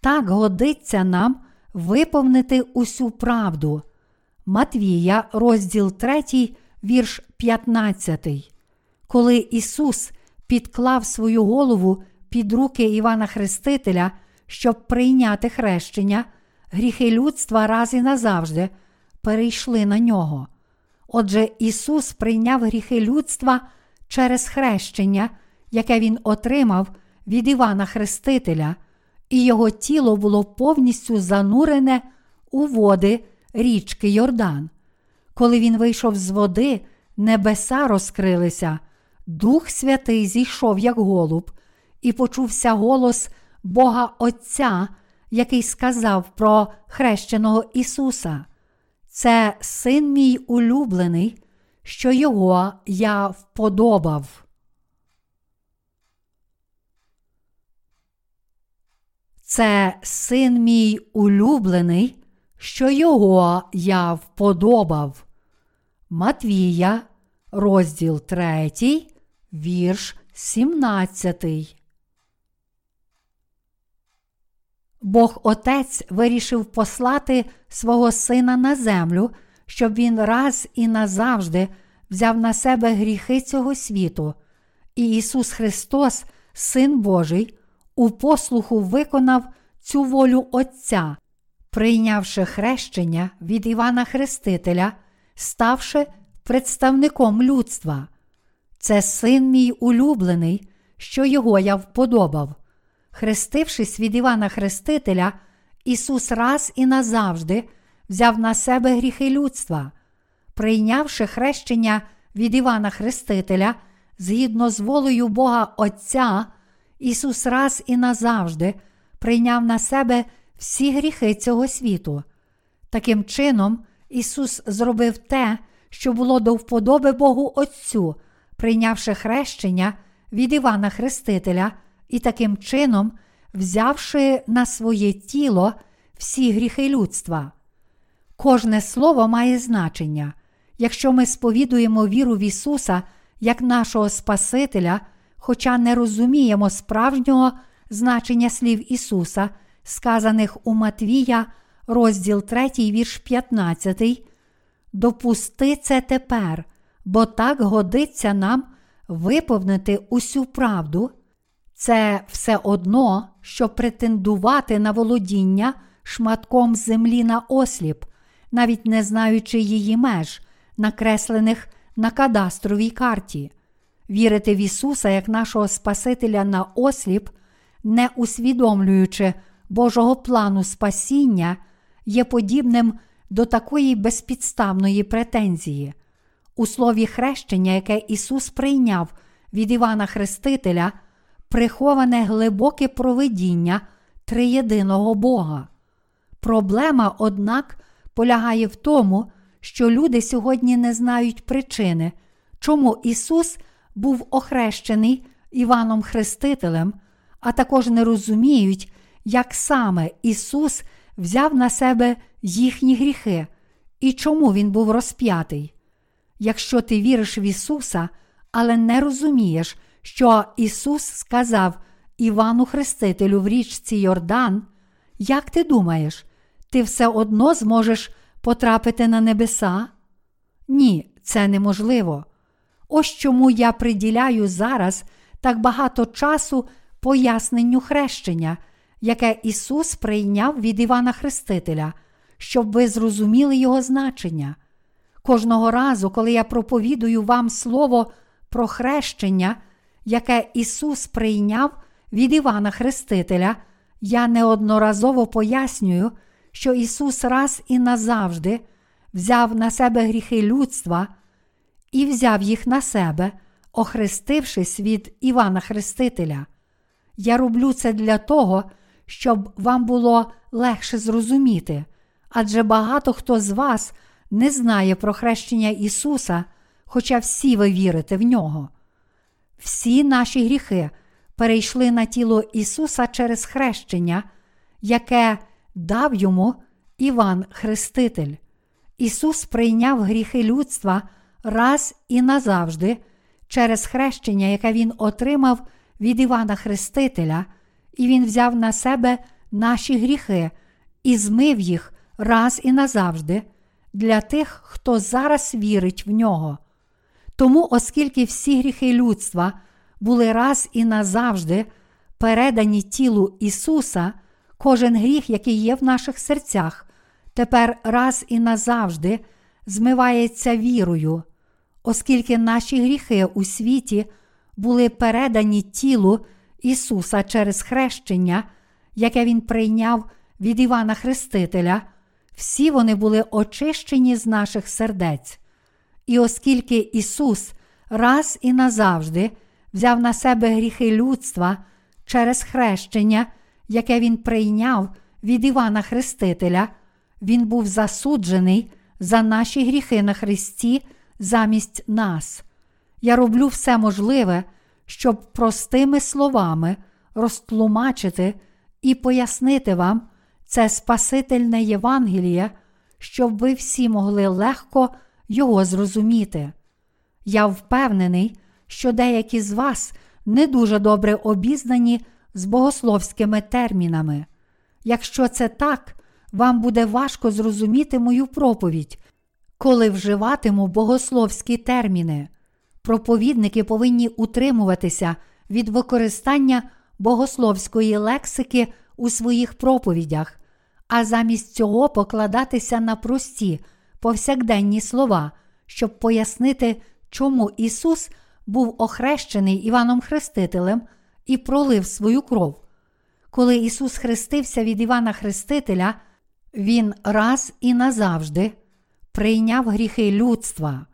Так годиться нам виповнити усю правду. Матвія, розділ 3, вірш 15. Коли Ісус підклав свою голову під руки Івана Хрестителя, щоб прийняти хрещення, гріхи людства раз і назавжди перейшли на нього. Отже, Ісус прийняв гріхи людства через хрещення, яке Він отримав від Івана Хрестителя, і його тіло було повністю занурене у води річки Йордан. Коли він вийшов з води, небеса розкрилися, Дух Святий зійшов, як голуб, і почувся голос Бога Отця, який сказав про хрещеного Ісуса. Це син мій улюблений, що його я вподобав. Це син мій улюблений, що його я вподобав. Матвія, розділ 3, вірш 17. Бог Отець вирішив послати свого Сина на землю, щоб Він раз і назавжди взяв на себе гріхи цього світу, і Ісус Христос, Син Божий, у послуху виконав цю волю Отця, прийнявши хрещення від Івана Хрестителя, ставши представником людства. Це син мій улюблений, що його я вподобав. Хрестившись від Івана Хрестителя, Ісус раз і назавжди взяв на себе гріхи людства, прийнявши хрещення від Івана Хрестителя, згідно з волею Бога Отця, Ісус раз і назавжди прийняв на себе всі гріхи цього світу. Таким чином, Ісус зробив те, що було до вподоби Богу Отцю, прийнявши хрещення від Івана Хрестителя і таким чином взявши на своє тіло всі гріхи людства. Кожне слово має значення. Якщо ми сповідуємо віру в Ісуса як нашого Спасителя, хоча не розуміємо справжнього значення слів Ісуса, сказаних у Матвія, розділ 3, вірш 15, допусти це тепер, бо так годиться нам виповнити усю правду. Це все одно, що претендувати на володіння шматком землі на осліп, навіть не знаючи її меж, накреслених на кадастровій карті. Вірити в Ісуса як нашого Спасителя на осліп, не усвідомлюючи Божого плану спасіння, є подібним до такої безпідставної претензії. У слові хрещення, яке Ісус прийняв від Івана Хрестителя, приховане глибоке провидіння триєдиного Бога. Проблема, однак, полягає в тому, що люди сьогодні не знають причини, чому Ісус був охрещений Іваном Хрестителем, а також не розуміють, як саме Ісус взяв на себе їхні гріхи і чому Він був розп'ятий. Якщо ти віриш в Ісуса, але не розумієш, що Ісус сказав Івану Хрестителю в річці Йордан, як ти думаєш, ти все одно зможеш потрапити на небеса? Ні, це неможливо. Ось чому я приділяю зараз так багато часу поясненню хрещення, яке Ісус прийняв від Івана Хрестителя, щоб ви зрозуміли його значення. Кожного разу, коли я проповідую вам слово про хрещення, яке Ісус прийняв від Івана Хрестителя, я неодноразово пояснюю, що Ісус раз і назавжди взяв на себе гріхи людства і взяв їх на себе, охрестившись від Івана Хрестителя. Я роблю це для того, щоб вам було легше зрозуміти, адже багато хто з вас не знає про хрещення Ісуса, хоча всі ви вірите в нього. Всі наші гріхи перейшли на тіло Ісуса через хрещення, яке дав йому Іван Хреститель. Ісус прийняв гріхи людства раз і назавжди через хрещення, яке Він отримав від Івана Хрестителя, і Він взяв на себе наші гріхи і змив їх раз і назавжди для тих, хто зараз вірить в нього. Тому, оскільки всі гріхи людства були раз і назавжди передані тілу Ісуса, кожен гріх, який є в наших серцях, тепер раз і назавжди змивається вірою, оскільки наші гріхи у світі були передані тілу Ісуса через хрещення, яке Він прийняв від Івана Хрестителя, всі вони були очищені з наших сердець. І оскільки Ісус раз і назавжди взяв на себе гріхи людства через хрещення, яке Він прийняв від Івана Хрестителя, Він був засуджений за наші гріхи на Христі замість нас. Я роблю все можливе, щоб простими словами розтлумачити і пояснити вам це Спасительне Євангеліє, щоб ви всі могли легко його зрозуміти. Я впевнений, що деякі з вас не дуже добре обізнані з богословськими термінами. Якщо це так, вам буде важко зрозуміти мою проповідь, коли вживатиму богословські терміни. Проповідники повинні утримуватися від використання богословської лексики у своїх проповідях, а замість цього покладатися на прості, повсякденні слова, щоб пояснити, чому Ісус був охрещений Іваном Хрестителем і пролив свою кров. Коли Ісус хрестився від Івана Хрестителя, Він раз і назавжди прийняв гріхи людства.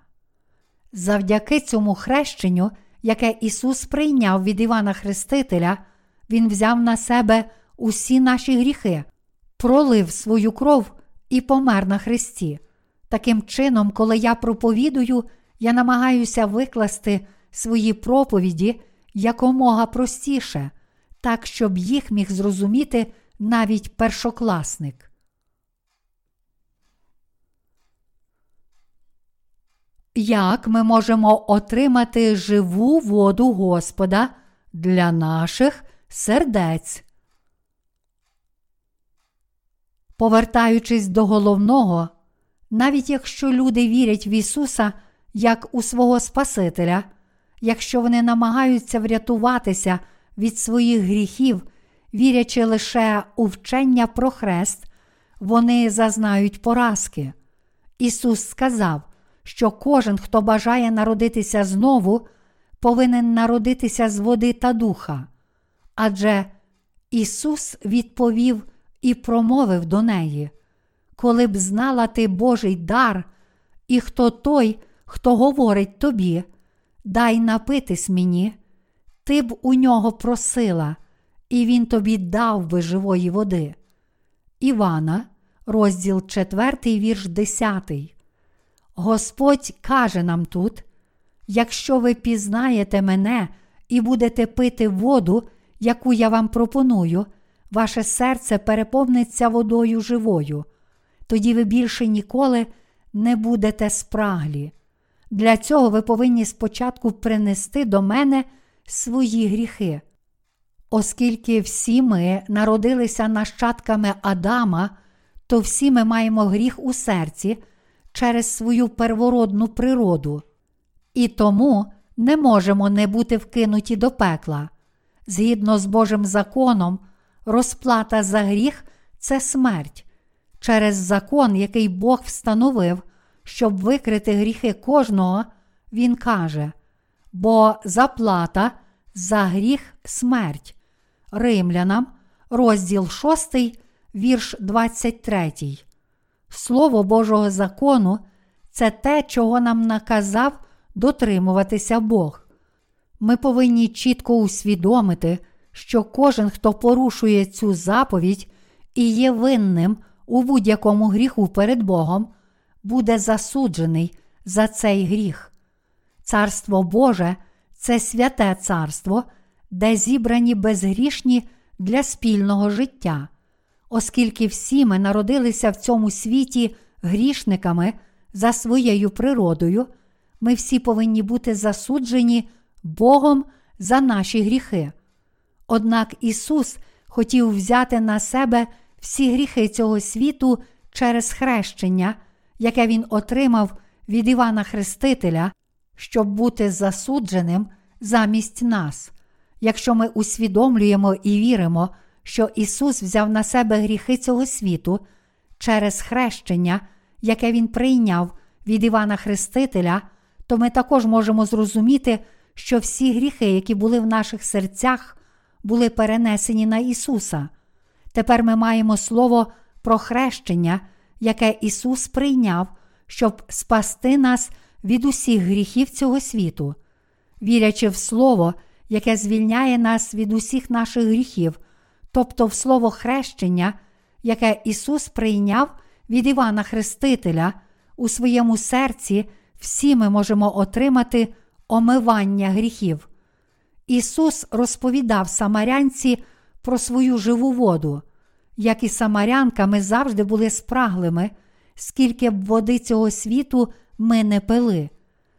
Завдяки цьому хрещенню, яке Ісус прийняв від Івана Хрестителя, Він взяв на себе усі наші гріхи, пролив свою кров і помер на Христі. Таким чином, коли я проповідую, я намагаюся викласти свої проповіді якомога простіше, так, щоб їх міг зрозуміти навіть першокласник. Як ми можемо отримати живу воду Господа для наших сердець? Повертаючись до головного, навіть якщо люди вірять в Ісуса як у свого Спасителя, якщо вони намагаються врятуватися від своїх гріхів, вірячи лише у вчення про хрест, вони зазнають поразки. Ісус сказав, що кожен, хто бажає народитися знову, повинен народитися з води та духа. Адже Ісус відповів і промовив до неї: Коли б знала ти Божий дар, і хто той, хто говорить тобі, дай напитись мені, ти б у нього просила, і він тобі дав би живої води. Івана, розділ 4, вірш 10. Господь каже нам тут: якщо ви пізнаєте мене і будете пити воду, яку я вам пропоную, ваше серце переповниться водою живою, тоді ви більше ніколи не будете спраглі. Для цього ви повинні спочатку принести до мене свої гріхи. Оскільки всі ми народилися нащадками Адама, то всі ми маємо гріх у серці через свою первородну природу, і тому не можемо не бути вкинуті до пекла. Згідно з Божим законом, розплата за гріх це смерть. Через закон, який Бог встановив, щоб викрити гріхи кожного, Він каже: бо заплата за гріх смерть. Римлянам, розділ 6, вірш 23. Слово Божого закону це те, чого нам наказав дотримуватися Бог. Ми повинні чітко усвідомити, що кожен, хто порушує цю заповідь і є винним у будь-якому гріху перед Богом, буде засуджений за цей гріх. Царство Боже це святе царство, де зібрані безгрішні для спільного життя. Оскільки всі ми народилися в цьому світі грішниками за своєю природою, ми всі повинні бути засуджені Богом за наші гріхи. Однак Ісус хотів взяти на себе всі гріхи цього світу через хрещення, яке Він отримав від Івана Хрестителя, щоб бути засудженим замість нас. Якщо ми усвідомлюємо і віримо, що Ісус взяв на себе гріхи цього світу через хрещення, яке Він прийняв від Івана Хрестителя, то ми також можемо зрозуміти, що всі гріхи, які були в наших серцях, були перенесені на Ісуса. Тепер ми маємо слово про хрещення, яке Ісус прийняв, щоб спасти нас від усіх гріхів цього світу. Вірячи в Слово, яке звільняє нас від усіх наших гріхів, тобто в Слово хрещення, яке Ісус прийняв від Івана Хрестителя, у своєму серці всі ми можемо отримати омивання гріхів. Ісус розповідав самарянці про свою живу воду. Як і самарянка, ми завжди були спраглими, скільки б води цього світу ми не пили.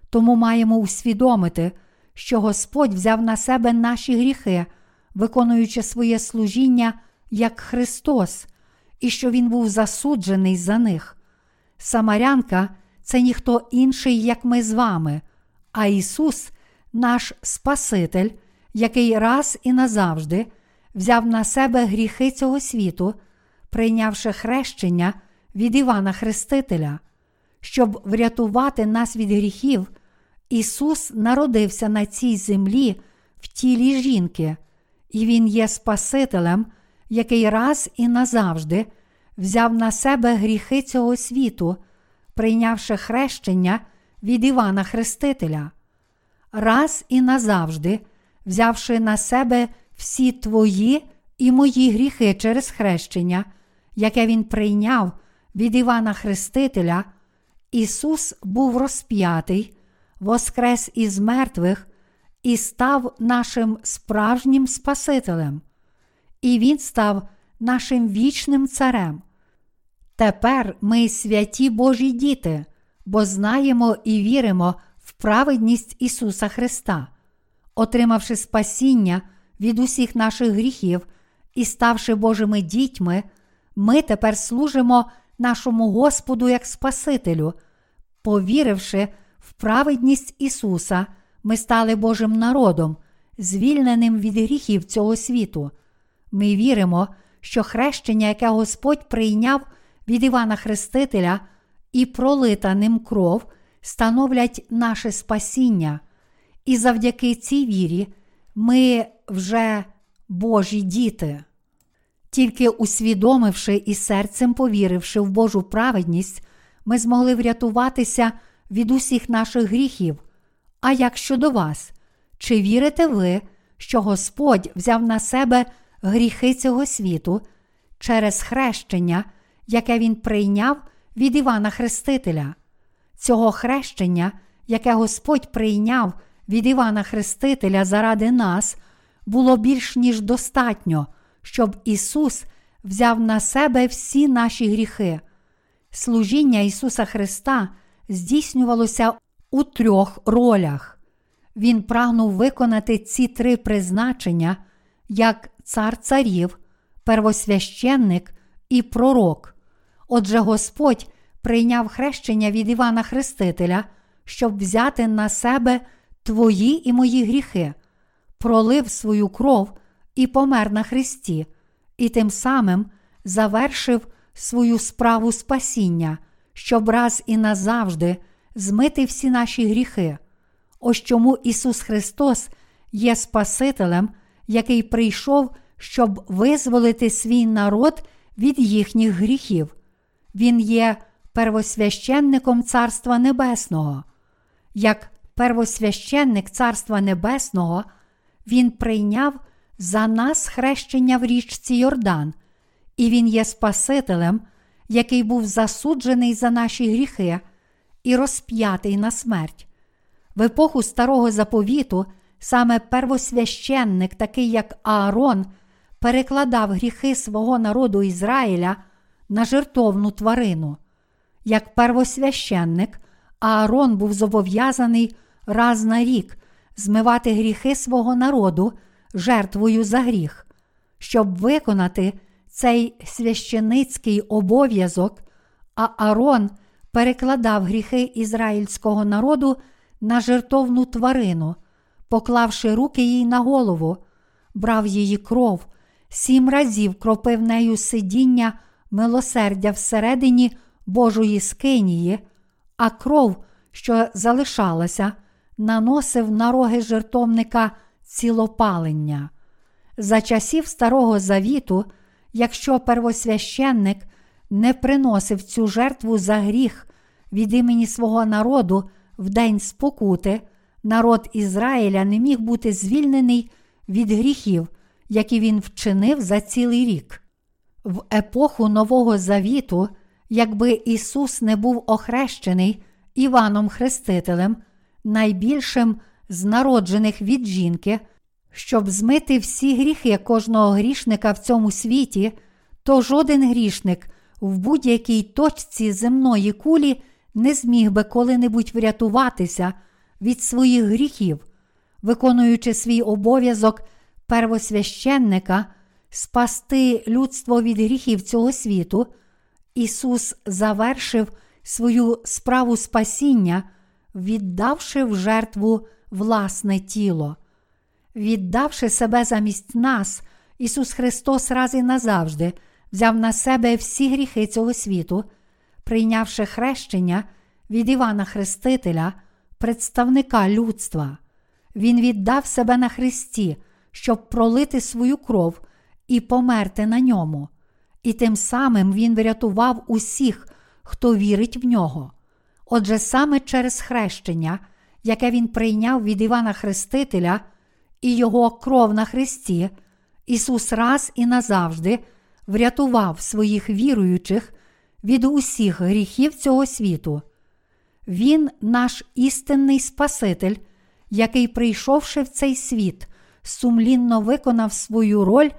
Тому маємо усвідомити, що Господь взяв на себе наші гріхи, виконуючи своє служіння як Христос, і що Він був засуджений за них. Самарянка це ніхто інший, як ми з вами, а Ісус, наш Спаситель, який раз і назавжди взяв на себе гріхи цього світу, прийнявши хрещення від Івана Хрестителя. Щоб врятувати нас від гріхів, Ісус народився на цій землі в тілі жінки, і Він є Спасителем, який раз і назавжди взяв на себе гріхи цього світу, прийнявши хрещення від Івана Хрестителя, раз і назавжди, взявши на себе всі твої і мої гріхи через хрещення, яке Він прийняв від Івана Хрестителя, Ісус був розп'ятий, воскрес із мертвих і став нашим справжнім Спасителем, і Він став нашим вічним царем. Тепер ми святі Божі діти, бо знаємо і віримо в праведність Ісуса Христа, отримавши спасіння від усіх наших гріхів. І ставши Божими дітьми, ми тепер служимо нашому Господу як Спасителю, повіривши в праведність Ісуса, ми стали Божим народом, звільненим від гріхів цього світу. Ми віримо, що хрещення, яке Господь прийняв від Івана Хрестителя і пролита ним кров, становлять наше спасіння, і завдяки цій вірі ми вже Божі діти. Тільки усвідомивши і серцем повіривши в Божу праведність, ми змогли врятуватися від усіх наших гріхів. А як щодо вас, чи вірите ви, що Господь взяв на себе гріхи цього світу через хрещення, яке Він прийняв від Івана Хрестителя? Цього хрещення, яке Господь прийняв від Івана Хрестителя заради нас, було більш ніж достатньо, щоб Ісус взяв на себе всі наші гріхи. Служіння Ісуса Христа здійснювалося у трьох ролях. Він прагнув виконати ці три призначення як цар царів, первосвященник і пророк. Отже, Господь прийняв хрещення від Івана Хрестителя, щоб взяти на себе твої і мої гріхи, пролив свою кров і помер на Христі, і тим самим завершив свою справу спасіння, щоб раз і назавжди змити всі наші гріхи. Ось чому Ісус Христос є Спасителем, який прийшов, щоб визволити свій народ від їхніх гріхів. Він є первосвященником Царства Небесного. Як первосвященник Царства Небесного, Він прийняв за нас хрещення в річці Йордан, і Він є Спасителем, який був засуджений за наші гріхи і розп'ятий на смерть. В епоху старого заповіту саме первосвященник, такий як Аарон, перекладав гріхи свого народу Ізраїля на жертовну тварину. Як первосвященник, Аарон був зобов'язаний раз на рік змивати гріхи свого народу жертвою за гріх. Щоб виконати цей священицький обов'язок, а Аарон перекладав гріхи ізраїльського народу на жертовну тварину, поклавши руки їй на голову, брав її кров, сім разів кропив нею сидіння милосердя всередині Божої скинії, а кров, що залишалася, наносив на роги жертовника цілопалення. За часів Старого Завіту, якщо первосвященник не приносив цю жертву за гріх від імені свого народу в день спокути, народ Ізраїля не міг бути звільнений від гріхів, які він вчинив за цілий рік. В епоху Нового Завіту, якби Ісус не був охрещений Іваном Хрестителем, найбільшим з народжених від жінки, щоб змити всі гріхи кожного грішника в цьому світі, то жоден грішник в будь-якій точці земної кулі не зміг би коли-небудь врятуватися від своїх гріхів, виконуючи свій обов'язок первосвященника, спасти людство від гріхів цього світу, Ісус завершив свою справу спасіння, віддавши в жертву власне тіло. Віддавши себе замість нас, Ісус Христос раз і назавжди взяв на себе всі гріхи цього світу, прийнявши хрещення від Івана Хрестителя, представника людства. Він віддав себе на Христі, щоб пролити свою кров і померти на ньому. І тим самим Він врятував усіх, хто вірить в нього. Отже, саме через хрещення, яке він прийняв від Івана Хрестителя і його кров на Христі, Ісус раз і назавжди врятував своїх віруючих від усіх гріхів цього світу. Він наш істинний Спаситель, який, прийшовши в цей світ, сумлінно виконав свою роль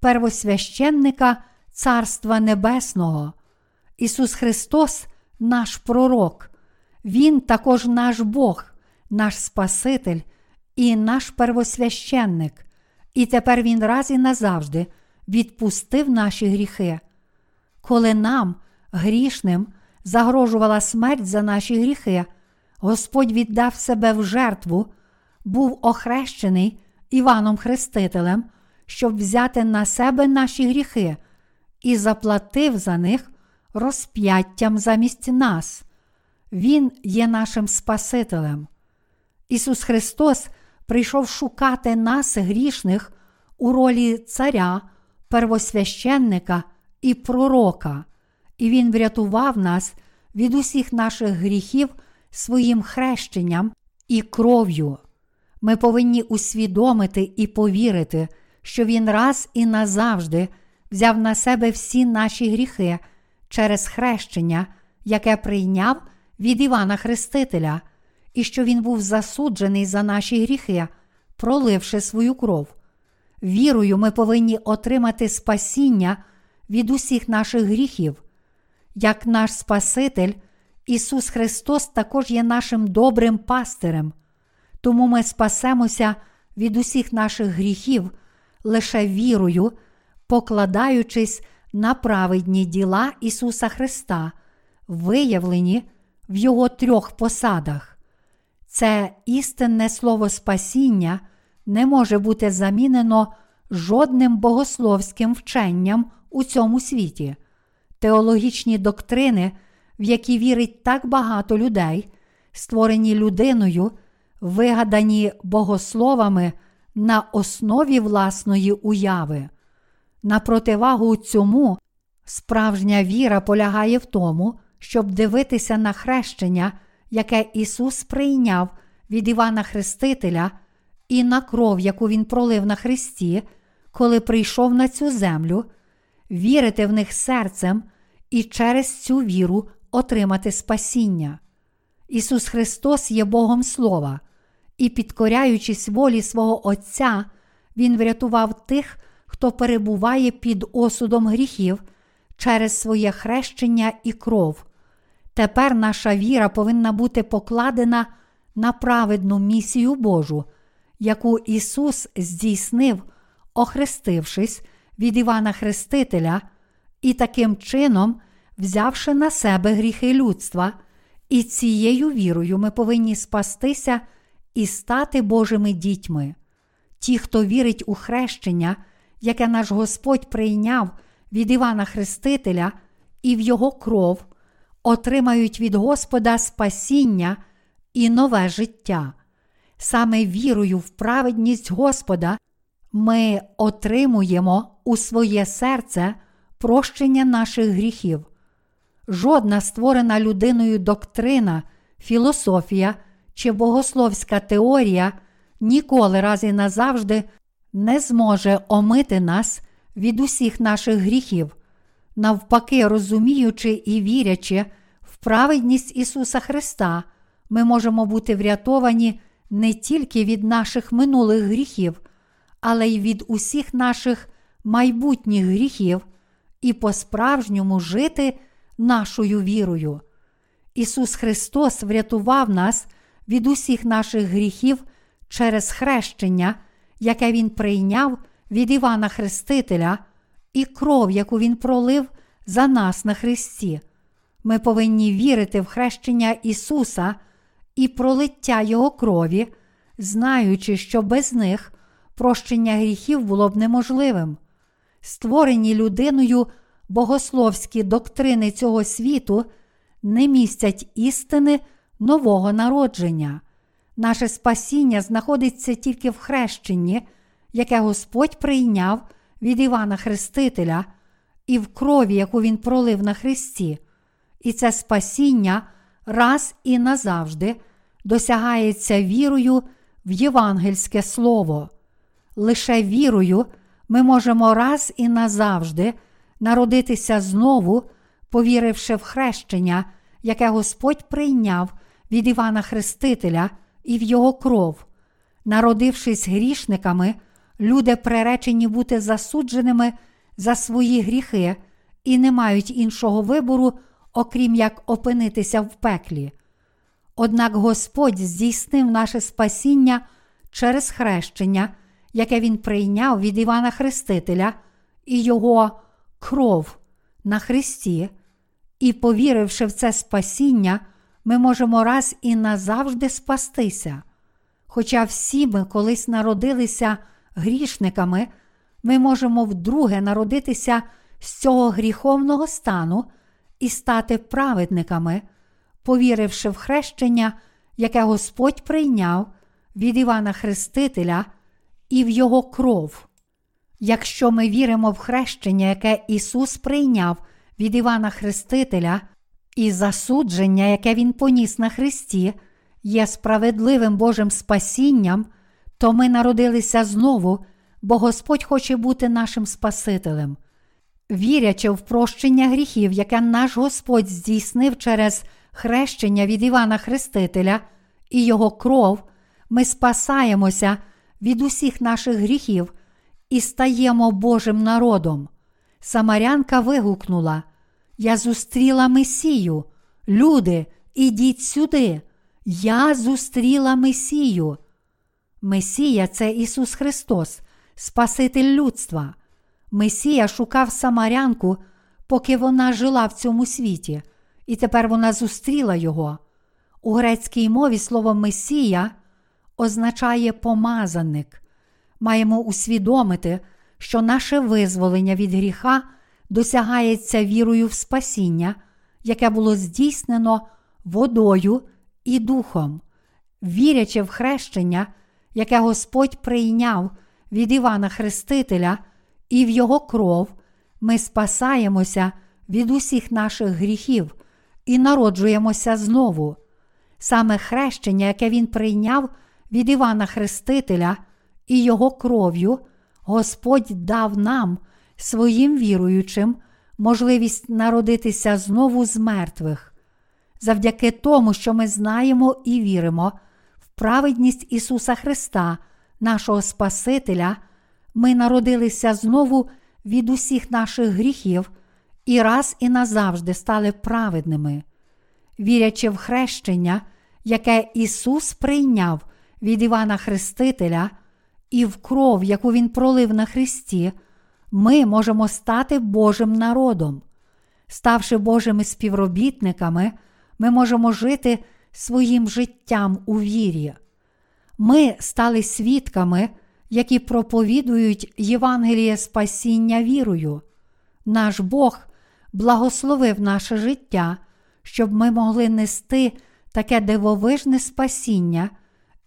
первосвященника Царства Небесного. Ісус Христос, наш Пророк, Він також наш Бог, наш Спаситель і наш первосвященник, і тепер Він раз і назавжди відпустив наші гріхи. Коли нам, грішним, загрожувала смерть за наші гріхи, Господь віддав себе в жертву, був охрещений Іваном Хрестителем, щоб взяти на себе наші гріхи, і заплатив за них розп'яттям замість нас. Він є нашим Спасителем. Ісус Христос прийшов шукати нас, грішних, у ролі Царя, первосвященника і пророка, і Він врятував нас від усіх наших гріхів своїм хрещенням і кров'ю. Ми повинні усвідомити і повірити, що Він раз і назавжди взяв на себе всі наші гріхи через хрещення, яке прийняв від Івана Хрестителя, і що Він був засуджений за наші гріхи, проливши свою кров. Вірою, ми повинні отримати спасіння від усіх наших гріхів. Як наш Спаситель, Ісус Христос також є нашим добрим пастирем, тому ми спасемося від усіх наших гріхів лише вірою, покладаючись на праведні діла Ісуса Христа, виявлені в Його трьох посадах. Це істинне слово спасіння не може бути замінено жодним богословським вченням у цьому світі. Теологічні доктрини, в які вірить так багато людей, створені людиною, вигадані богословами на основі власної уяви. На противагу цьому справжня віра полягає в тому, щоб дивитися на хрещення, яке Ісус прийняв від Івана Хрестителя, і на кров, яку Він пролив на Христі, коли прийшов на цю землю, вірити в них серцем і через цю віру отримати спасіння. Ісус Христос є Богом Слова, і, підкоряючись волі свого Отця, Він врятував тих, хто перебуває під осудом гріхів через своє хрещення і кров. Тепер наша віра повинна бути покладена на праведну місію Божу, яку Ісус здійснив, охрестившись від Івана Хрестителя, і таким чином, взявши на себе гріхи людства, і цією вірою ми повинні спастися і стати Божими дітьми. Ті, хто вірить у хрещення, яке наш Господь прийняв від Івана Хрестителя і в Його кров, отримають від Господа спасіння і нове життя. Саме вірою в праведність Господа ми отримуємо у своє серце прощення наших гріхів. Жодна створена людиною доктрина, філософія чи богословська теорія ніколи раз і назавжди не зможе омити нас від усіх наших гріхів, навпаки, розуміючи і вірячи в праведність Ісуса Христа, ми можемо бути врятовані не тільки від наших минулих гріхів, але й від усіх наших майбутніх гріхів і по-справжньому жити нашою вірою. Ісус Христос врятував нас від усіх наших гріхів через хрещення, яке Він прийняв від Івана Хрестителя, і кров, яку Він пролив за нас на Христі. Ми повинні вірити в хрещення Ісуса і пролиття Його крові, знаючи, що без них прощення гріхів було б неможливим. Створені людиною богословські доктрини цього світу не містять істини нового народження. Наше спасіння знаходиться тільки в хрещенні, яке Господь прийняв від Івана Хрестителя і в крові, яку він пролив на Христі. І це спасіння раз і назавжди досягається вірою в євангельське слово. Лише вірою ми можемо раз і назавжди народитися знову, повіривши в хрещення, яке Господь прийняв від Івана Хрестителя і в його кров. Народившись грішниками, люди приречені бути засудженими за свої гріхи і не мають іншого вибору, окрім як опинитися в пеклі. Однак Господь здійснив наше спасіння через хрещення, яке Він прийняв від Івана Хрестителя і Його кров на Христі, і, повіривши в це спасіння, ми можемо раз і назавжди спастися. Хоча всі ми колись народилися грішниками, ми можемо вдруге народитися з цього гріховного стану і стати праведниками, повіривши в хрещення, яке Господь прийняв від Івана Хрестителя і в Його кров. Якщо ми віримо в хрещення, яке Ісус прийняв від Івана Хрестителя, і засудження, яке Він поніс на Христі, є справедливим Божим спасінням, то ми народилися знову, бо Господь хоче бути нашим Спасителем. Вірячи в прощення гріхів, яке наш Господь здійснив через хрещення від Івана Хрестителя і Його кров, ми спасаємося від усіх наших гріхів і стаємо Божим народом. Самарянка вигукнула: Я зустріла Месію. Люди, ідіть сюди. Я зустріла Месію. Месія це Ісус Христос, Спаситель людства. Месія шукав Самарянку, поки вона жила в цьому світі, і тепер вона зустріла його. У грецькій мові слово Месія означає помазаник. Маємо усвідомити, що наше визволення від гріха досягається вірою в спасіння, яке було здійснено водою і духом, вірячи в хрещення, яке Господь прийняв від Івана Хрестителя і в Його кров, ми спасаємося від усіх наших гріхів і народжуємося знову. Саме хрещення, яке Він прийняв від Івана Хрестителя і Його кров'ю, Господь дав нам, своїм віруючим, можливість народитися знову з мертвих. Завдяки тому, що ми знаємо і віримо праведність Ісуса Христа, нашого Спасителя, ми народилися знову від усіх наших гріхів і раз і назавжди стали праведними. Вірячи в хрещення, яке Ісус прийняв від Івана Хрестителя, і в кров, яку Він пролив на Христі, ми можемо стати Божим народом. Ставши Божими співробітниками, ми можемо жити своїм життям у вірі. Ми стали свідками, які проповідують Євангеліє спасіння вірою. Наш Бог благословив наше життя, щоб ми могли нести таке дивовижне спасіння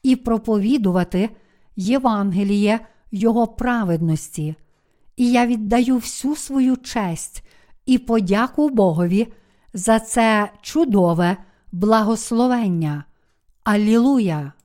і проповідувати Євангеліє Його праведності. І я віддаю всю свою честь і подяку Богові за це чудове благословення. Алілуя!